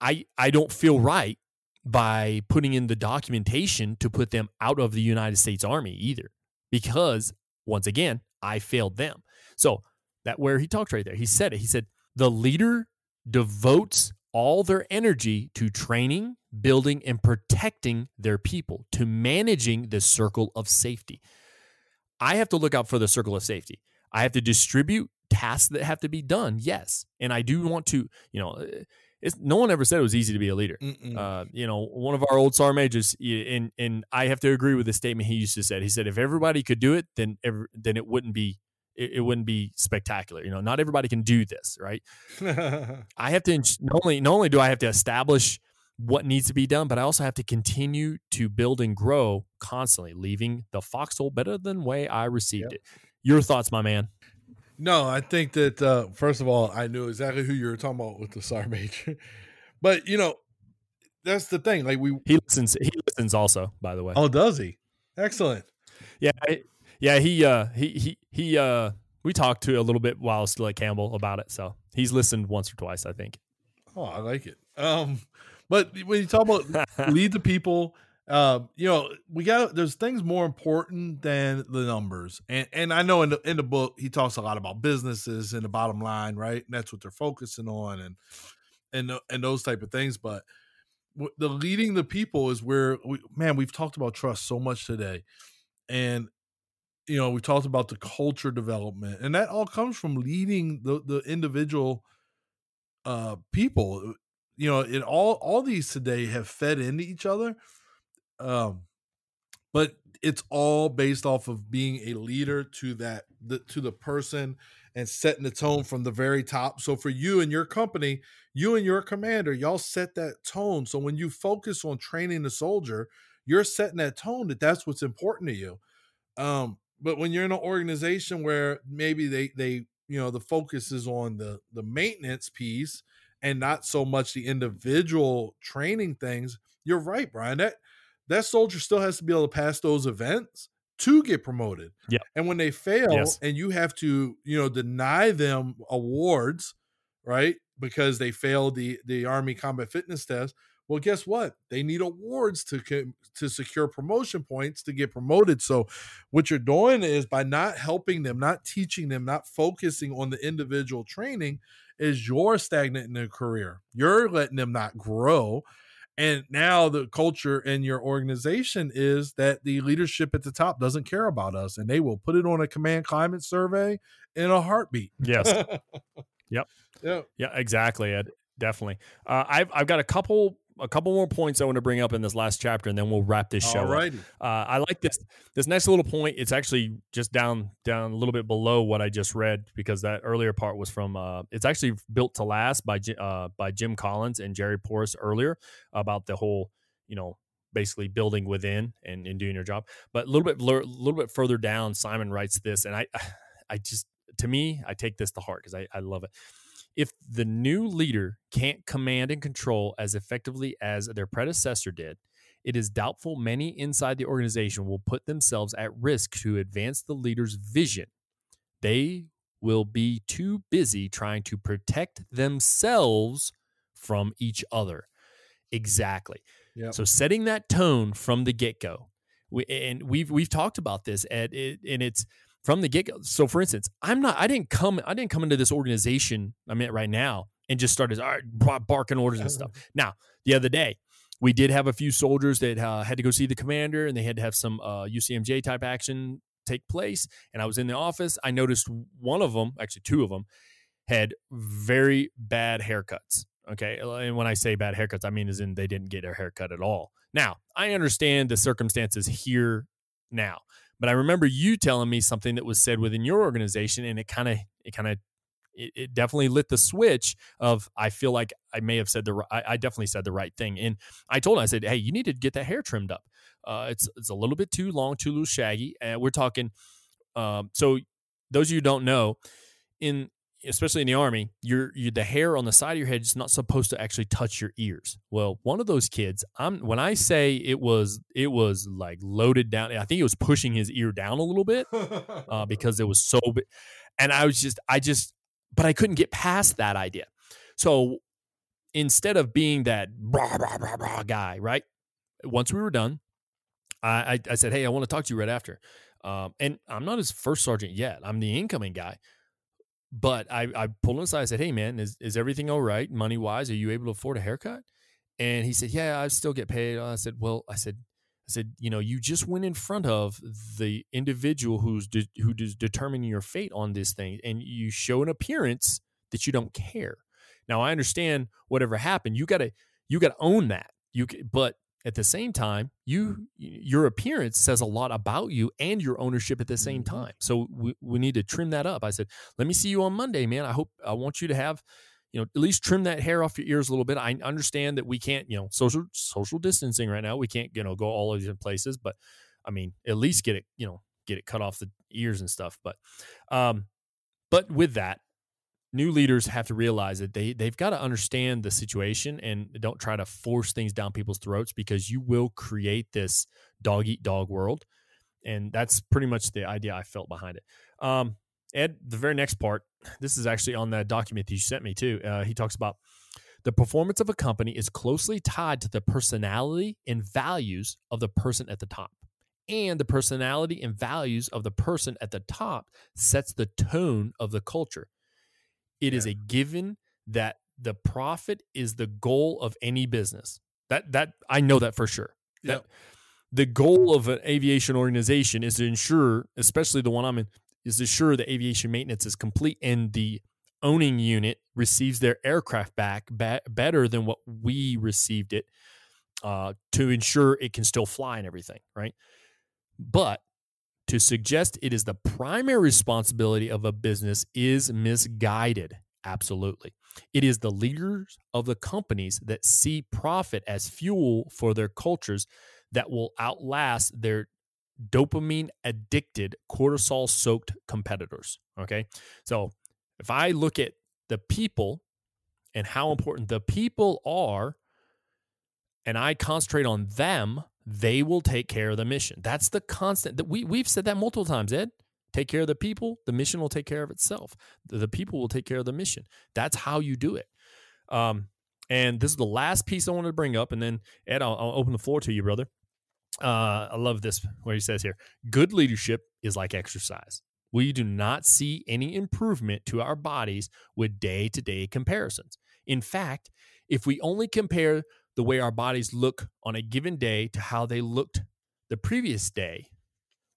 I I don't feel right by putting in the documentation to put them out of the United States Army either because once again, I failed them. So that where he talked right there, he said it. He said, the leader devotes all their energy to training, building, and protecting their people, to managing the circle of safety. I have to look out for the circle of safety. I have to distribute tasks that have to be done. Yes. And I do want to, you know, it's no one ever said it was easy to be a leader. Uh, you know, one of our old SAR majors, and and I have to agree with the statement he used to say. He said, if everybody could do it, then every, then it wouldn't be it, it, wouldn't be spectacular. You know, not everybody can do this, right? I have to not only not only do I have to establish what needs to be done, but I also have to continue to build and grow constantly, leaving the foxhole better than way I received yep. it. Your thoughts, my man? No, I think that uh, first of all, I knew exactly who you were talking about with the SAR major, but you know, that's the thing. Like we, he listens. He listens also. By the way. Oh, does he? Excellent. Yeah, yeah. He, uh, he, he, he. Uh, we talked to a little bit while still at Campbell about it, so he's listened once or twice, I think. Oh, I like it. Um, but when you talk about lead the people, um, you know, we got there's things more important than the numbers, and and I know in the in the book he talks a lot about businesses and the bottom line, right? And that's what they're focusing on, and and and those type of things. But the leading the people is where we, man we've talked about trust so much today and you know we talked about the culture development and that all comes from leading the the individual uh people you know it all all these today have fed into each other um but it's all based off of being a leader to that the, to the person and setting the tone from the very top. So for you and your company you and your commander y'all set that tone. So when you focus on training the soldier you're setting that tone that that's what's important to you. Um but when you're in an organization where maybe they they you know the focus is on the the maintenance piece and not so much the individual training things you're right brian that that soldier still has to be able to pass those events to get promoted Yeah. and when they fail Yes. and you have to you know deny them awards right because they failed the the army combat fitness test well guess what they need awards to to secure promotion points to get promoted so what you're doing is by not helping them not teaching them not focusing on the individual training is you're stagnant in their career you're letting them not grow and now the culture in your organization is that the leadership at the top doesn't care about us and they will put it on a command climate survey in a heartbeat Yes. Yep. Yeah. Yeah, exactly, Ed. Definitely. Uh, I've I've got a couple a couple more points I want to bring up in this last chapter, and then we'll wrap this show. All up. righty. Uh, I like this this next little point. It's actually just down down a little bit below what I just read because that earlier part was from. Uh, it's actually built to last by uh, by Jim Collins and Jerry Porras earlier about the whole you know basically building within and, and doing your job. But a little bit a little bit further down, Simon writes this, and I I just to me I take this to heart because I, I love it. If the new leader can't command and control as effectively as their predecessor did, it is doubtful many inside the organization will put themselves at risk to advance the leader's vision. They will be too busy trying to protect themselves from each other. Exactly. Yep. So setting that tone from the get go, we, and we've we've talked about this, Ed, it, and it's from the get go. So, for instance, I'm not. I didn't come. I didn't come into this organization. I'm in right now and just started all right, barking orders and stuff. Now, the other day, we did have a few soldiers that uh, had to go see the commander, and they had to have some uh, UCMJ type action take place. And I was in the office. I noticed one of them, actually two of them, had very bad haircuts. Okay, and when I say bad haircuts, I mean as in they didn't get their haircut at all. Now, I understand the circumstances here now, but I remember you telling me something that was said within your organization, and it kind of, it kind of, it, it definitely lit the switch of I feel like I may have said the, I, I definitely said the right thing, and I told him I said, hey, you need to get that hair trimmed up. Uh, it's it's a little bit too long, too loose, shaggy, and we're talking. Um, so those of you don't know, in especially in the army, your you, the hair on the side of your head is not supposed to actually touch your ears. Well, one of those kids, I'm when I say it was it was like loaded down. I think it was pushing his ear down a little bit uh, because it was so big, and I was just I just but I couldn't get past that idea. So instead of being that blah, blah, blah, blah guy, right? Once we were done, I, I, I said, "Hey, I want to talk to you right after." Um, and I'm not his first sergeant yet. I'm the incoming guy. But I, I pulled him aside. I said, "Hey, man, is is everything all right, money wise? Are you able to afford a haircut?" And he said, "Yeah, I still get paid." I said, "Well, I said, I said, you know, you just went in front of the individual who's de- who is determining your fate on this thing, and you show an appearance that you don't care. Now, I understand whatever happened. You gotta you gotta own that. You but at the same time, you your appearance says a lot about you and your ownership at the same Mhm. time. So we, we need to trim that up. I said, let me see you on Monday, man. I hope I want you to have, you know, at least trim that hair off your ears a little bit. I understand that we can't, you know, social social distancing right now. We can't, you know, go all these different places, but I mean, at least get it, you know, get it cut off the ears and stuff. But um, but with that, new leaders have to realize that they they've got to understand the situation and don't try to force things down people's throats because you will create this dog eat dog world. And that's pretty much the idea i felt behind it. Um, ed the very next part this is actually on that document that you sent me too uh, he talks about the performance of a company is closely tied to the personality and values of the person at the top. And the personality and values of the person at the top sets the tone of the culture it is Yeah. a given that the profit is the goal of any business. That that I know that for sure. That Yep. the goal of an aviation organization is to ensure, especially the one I'm in, is to ensure the aviation maintenance is complete and the owning unit receives their aircraft back ba- better than what we received it uh, to ensure it can still fly and everything, right? But to suggest it is the primary responsibility of a business is misguided. Absolutely. It is the leaders of the companies that see profit as fuel for their cultures that will outlast their dopamine addicted, cortisol soaked competitors. Okay. So if I look at the people and how important the people are, and I concentrate on them, they will take care of the mission. That's the constant that we we've said that multiple times, Ed. Take care of the people, the mission will take care of itself. The, people will take care of the mission. That's how you do it. Um, and this is the last piece I wanted to bring up, and then Ed, I'll, I'll open the floor to you, brother. Uh, I love this what he says here. Good leadership is like exercise. We do not see any improvement to our bodies with day to day comparisons. In fact, if we only compare the way our bodies look on a given day to how they looked the previous day,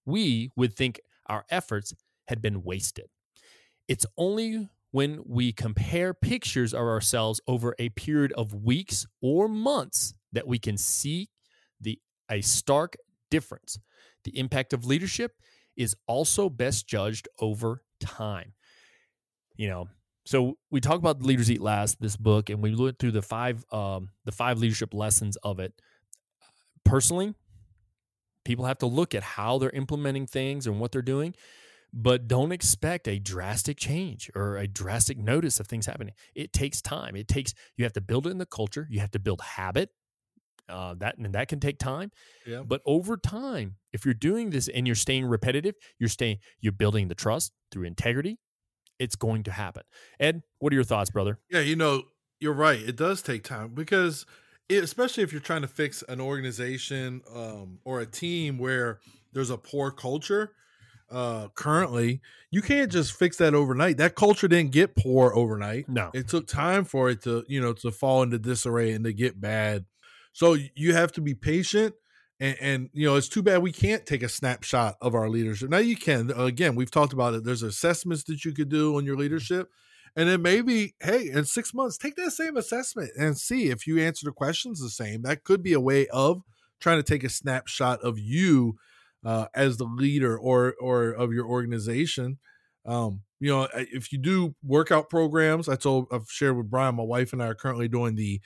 we would think our efforts had been wasted. It's only when we compare pictures of ourselves over a period of weeks or months that we can see the a stark difference. The impact of leadership is also best judged over time. You know, so we talk about leaders eat last this book and we went through the five um, the five leadership lessons of it. Personally people have to look at how they're implementing things and what they're doing but don't expect a drastic change or a drastic notice of things happening. It takes time. It takes you have to build it in the culture. You have to build habit uh, that and that can take time. Yeah. but over time if you're doing this and you're staying repetitive you're staying you're building the trust through integrity it's going to happen ed what are your thoughts brother Yeah, you know, you're right. It does take time because, it, especially if you're trying to fix an organization um, or a team where there's a poor culture uh, currently, you can't just fix that overnight. That culture didn't get poor overnight. no It took time for it to, you know, to fall into disarray and to get bad. So you have to be patient. And, and you know, it's too bad we can't take a snapshot of our leadership. Now you can. Again, we've talked about it. There's assessments that you could do on your leadership. And then maybe, hey, in six months, take that same assessment and see if you answer the questions the same. That could be a way of trying to take a snapshot of you uh, as the leader or or of your organization. Um, you know, if you do workout programs, I told I've shared with Brian, my wife and I are currently doing the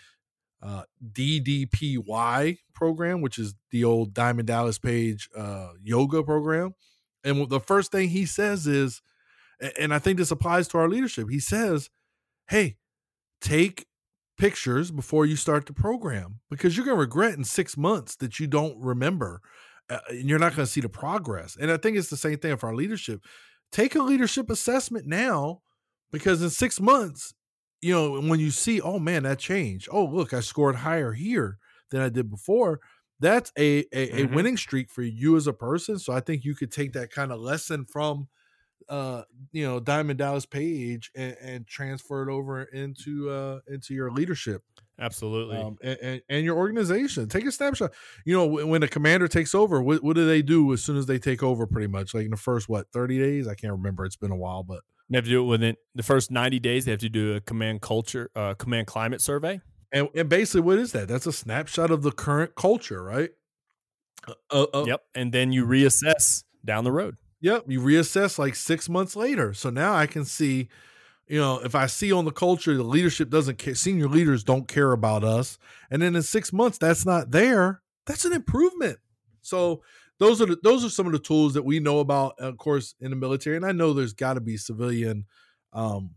uh, DDPY program, which is the old Diamond Dallas Page uh, yoga program. And the first thing he says is, and I think this applies to our leadership. He says, "Hey, take pictures before you start the program because you're going to regret in six months that you don't remember, uh, and you're not going to see the progress." And I think it's the same thing for our leadership. Take a leadership assessment now, because in six months, you know, when you see, oh man, that changed. Oh, look, I scored higher here than I did before. That's a a, a Mhm. winning streak for you as a person. So I think you could take that kind of lesson from uh you know diamond dallas page and, and transfer it over into uh into your leadership absolutely um and, and, and your organization take a snapshot you know when, when a commander takes over what, what do they do as soon as they take over pretty much like in the first what 30 days i can't remember it's been a while but they have to do it within the first 90 days they have to do a command culture uh, command climate survey. And, and basically what is that? That's a snapshot of the current culture right? Uh, uh, yep and then you reassess down the road. Yep, you reassess like six months later. So now I can see, you know, if I see on the culture the leadership doesn't care, senior leaders don't care about us, and then in six months that's not there, that's an improvement. So those are the, those are some of the tools that we know about, of course, in the military, and I know there's got to be civilian um,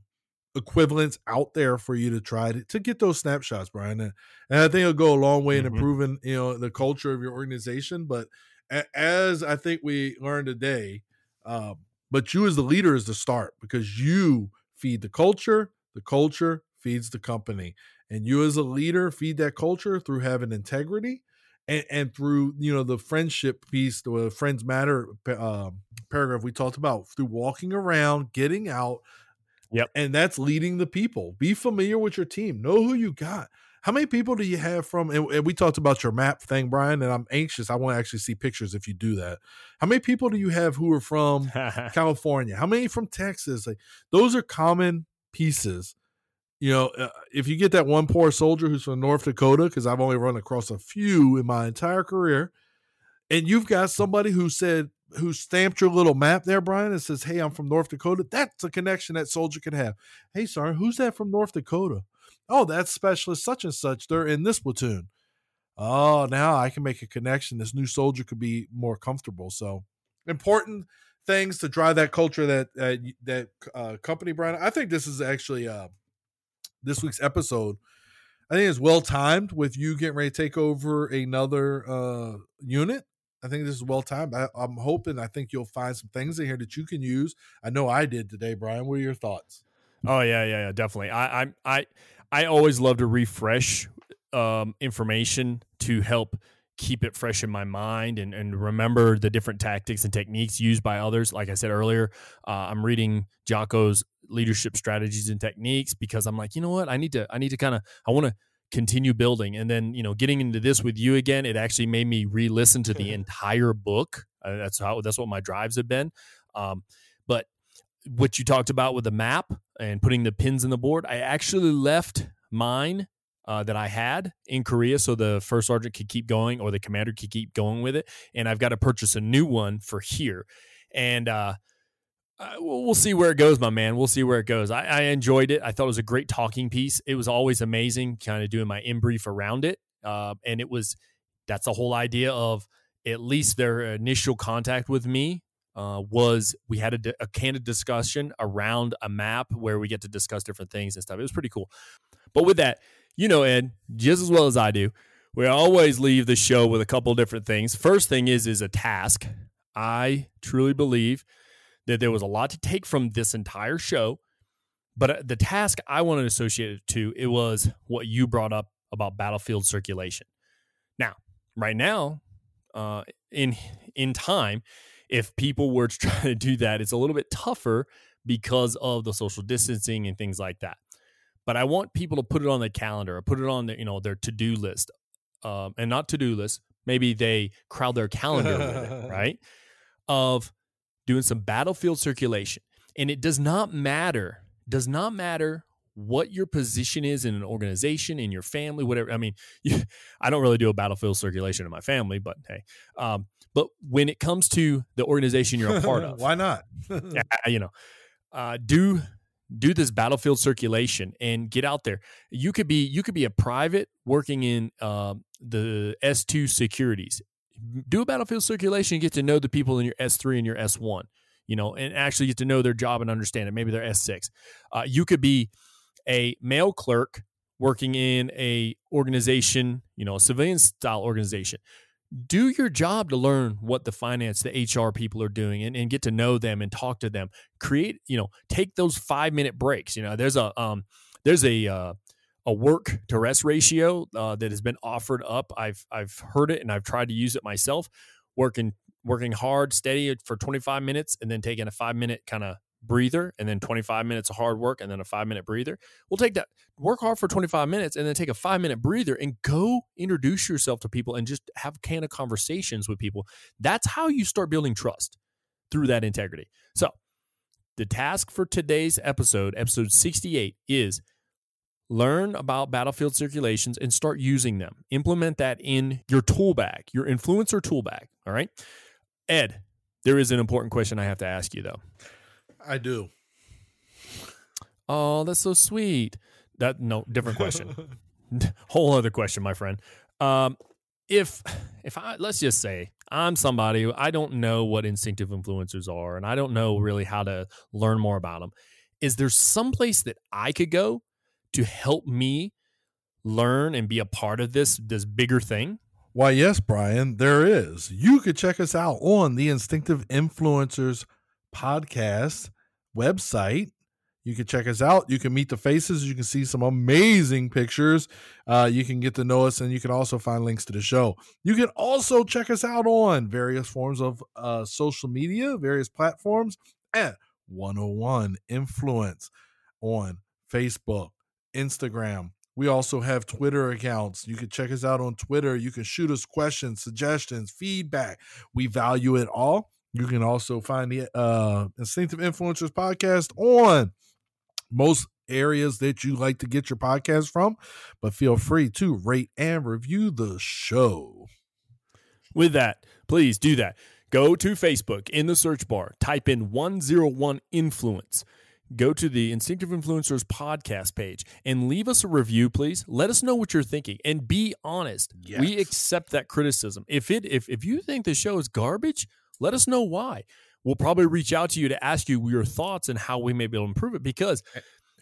equivalents out there for you to try to, to get those snapshots, Brian, and, and I think it'll go a long way in Mhm. improving, you know, the culture of your organization, but a- as I think we learned today, um, but you as the leader is the start because you feed the culture, the culture feeds the company, and you as a leader feed that culture through having integrity and, and through you know the friendship piece, the friends matter uh, paragraph we talked about through walking around, getting out. Yep. and that's leading the people. Be familiar with your team. Know who you got. How many people do you have from? And, and we talked about your map thing, Brian, and I'm anxious. I want to actually see pictures if you do that. How many people do you have who are from California? How many from Texas? Like those are common pieces. You know, uh, if you get that one poor soldier who's from North Dakota, because I've only run across a few in my entire career, and you've got somebody who said who stamped your little map there, Brian, and says, "Hey, I'm from North Dakota." That's a connection that soldier can have. Hey, sorry, who's that from North Dakota? Oh, that's specialist such and such. They're in this platoon. Oh, now I can make a connection. This new soldier could be more comfortable. So important things to drive that culture that uh, that uh, company, Brian. I think this is actually uh, this week's episode. I think it's well timed with you getting ready to take over another uh, unit. I think this is well timed. I, am hoping. I think you'll find some things in here that you can use. I know I did today, Brian. What are your thoughts? Oh yeah, yeah, yeah, definitely. I, I, I, I always love to refresh um, information to help keep it fresh in my mind and, and remember the different tactics and techniques used by others. Like I said earlier, uh, I'm reading Jocko's leadership strategies and techniques because I'm like, you know what, I need to, I need to kind of, I want to continue building. And then, you know, getting into this with you again, it actually made me re-listen to the entire book. Uh, that's how, that's what my drives have been. Um, but what you talked about with the map and putting the pins in the board, I actually left mine uh, that I had in Korea so the first sergeant could keep going or the commander could keep going with it. And I've got to purchase a new one for here. And uh, uh, we'll see where it goes, my man. We'll see where it goes. I, I enjoyed it. I thought it was a great talking piece. It was always amazing, kind of doing my in brief around it. Uh, and it was that's the whole idea of at least their initial contact with me uh, was we had a, a, candid discussion around a map where we get to discuss different things and stuff. It was pretty cool. But with that, you know, Ed, just as well as I do, we always leave the show with a couple different things. First thing is is a task. I truly believe that there was a lot to take from this entire show, but uh, the task I wanted to associate it to it was what you brought up about battlefield circulation. Now, right now, uh, in in time, if people were to try to do that, it's a little bit tougher because of the social distancing and things like that. But I want people to put it on their calendar or put it on their, you know, their to-do list. Um, and not to-do list. Maybe they crowd their calendar with it, right? Of doing some battlefield circulation. And it does not matter, does not matter what your position is in an organization, in your family, whatever. I mean, you, I don't really do a battlefield circulation in my family, but hey, um, but when it comes to the organization you're a part of, why not? yeah, you know, uh, do do this battlefield circulation and get out there. You could be you could be a private working in uh, the S two securities. Do a battlefield circulation, get to know the people in your S three and your S one. You know, and actually get to know their job and understand it. Maybe they're S six. Uh, you could be a mail clerk working in a organization, you know, a civilian style organization do your job to learn what the finance, the HR people are doing and, and get to know them and talk to them. Create, you know, take those five minute breaks. You know, there's a um there's a uh, a work to rest ratio uh, that has been offered up. I've I've heard it and I've tried to use it myself. Working working hard, steady for 25 minutes, and then taking a five minute kind of breather and then 25 minutes of hard work and then a five minute breather. We'll take that, work hard for 25 minutes and then take a five minute breather and go introduce yourself to people and just have of conversations with people. That's how you start building trust through that integrity. So, the task for today's episode, episode 68, is learn about battlefield circulations and start using them. Implement that in your tool bag, your influencer tool bag. All right. Ed, there is an important question I have to ask you though. I do. Oh, that's so sweet. That no different question. Whole other question, my friend. Um, if if I let's just say I'm somebody who I don't know what instinctive influencers are, and I don't know really how to learn more about them. Is there some place that I could go to help me learn and be a part of this this bigger thing? Why, yes, Brian, there is. You could check us out on the Instinctive Influencers podcast website. You can check us out. You can meet the faces. You can see some amazing pictures. Uh, you can get to know us, and you can also find links to the show. You can also check us out on various forms of uh, social media, various platforms at 101 Influence on Facebook, Instagram, We also have Twitter accounts. You can check us out on Twitter. You can shoot us questions, suggestions, feedback. We value it all. You can also find the uh, Instinctive Influencers podcast on most areas that you like to get your podcast from, but feel free to rate and review the show. With that, please do that. Go to Facebook in the search bar, type in 101 Influence. Go to the Instinctive Influencers podcast page and leave us a review, please. Let us know what you're thinking and be honest. Yes. We accept that criticism. If it if if you think the show is garbage, let us know why. We'll probably reach out to you to ask you your thoughts and how we may be able to improve it because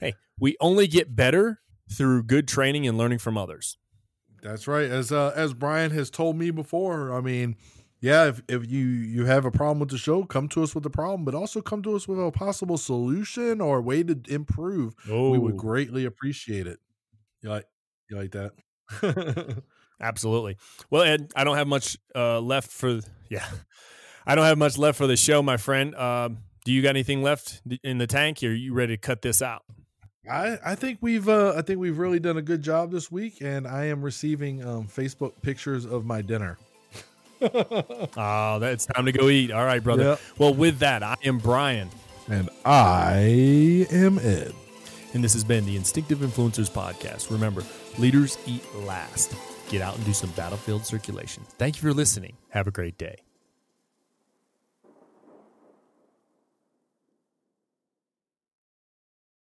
hey, we only get better through good training and learning from others. That's right. As uh, as Brian has told me before, I mean, yeah, if, if you you have a problem with the show, come to us with the problem, but also come to us with a possible solution or a way to improve. Oh, We would greatly appreciate it. You like you like that? Absolutely. Well, Ed, I don't have much uh, left for yeah, I don't have much left for the show, my friend. Um, do you got anything left in the tank? Or are you ready to cut this out? I I think we've uh, I think we've really done a good job this week, and I am receiving um, Facebook pictures of my dinner. Ah, oh, that's time to go eat. All right, brother. Yep. Well, with that, I am Brian, And I am Ed. and this has been the Instinctive Influencers Podcast. Remember, leaders eat last. Get out and do some battlefield circulation. Thank you for listening. Have a great day.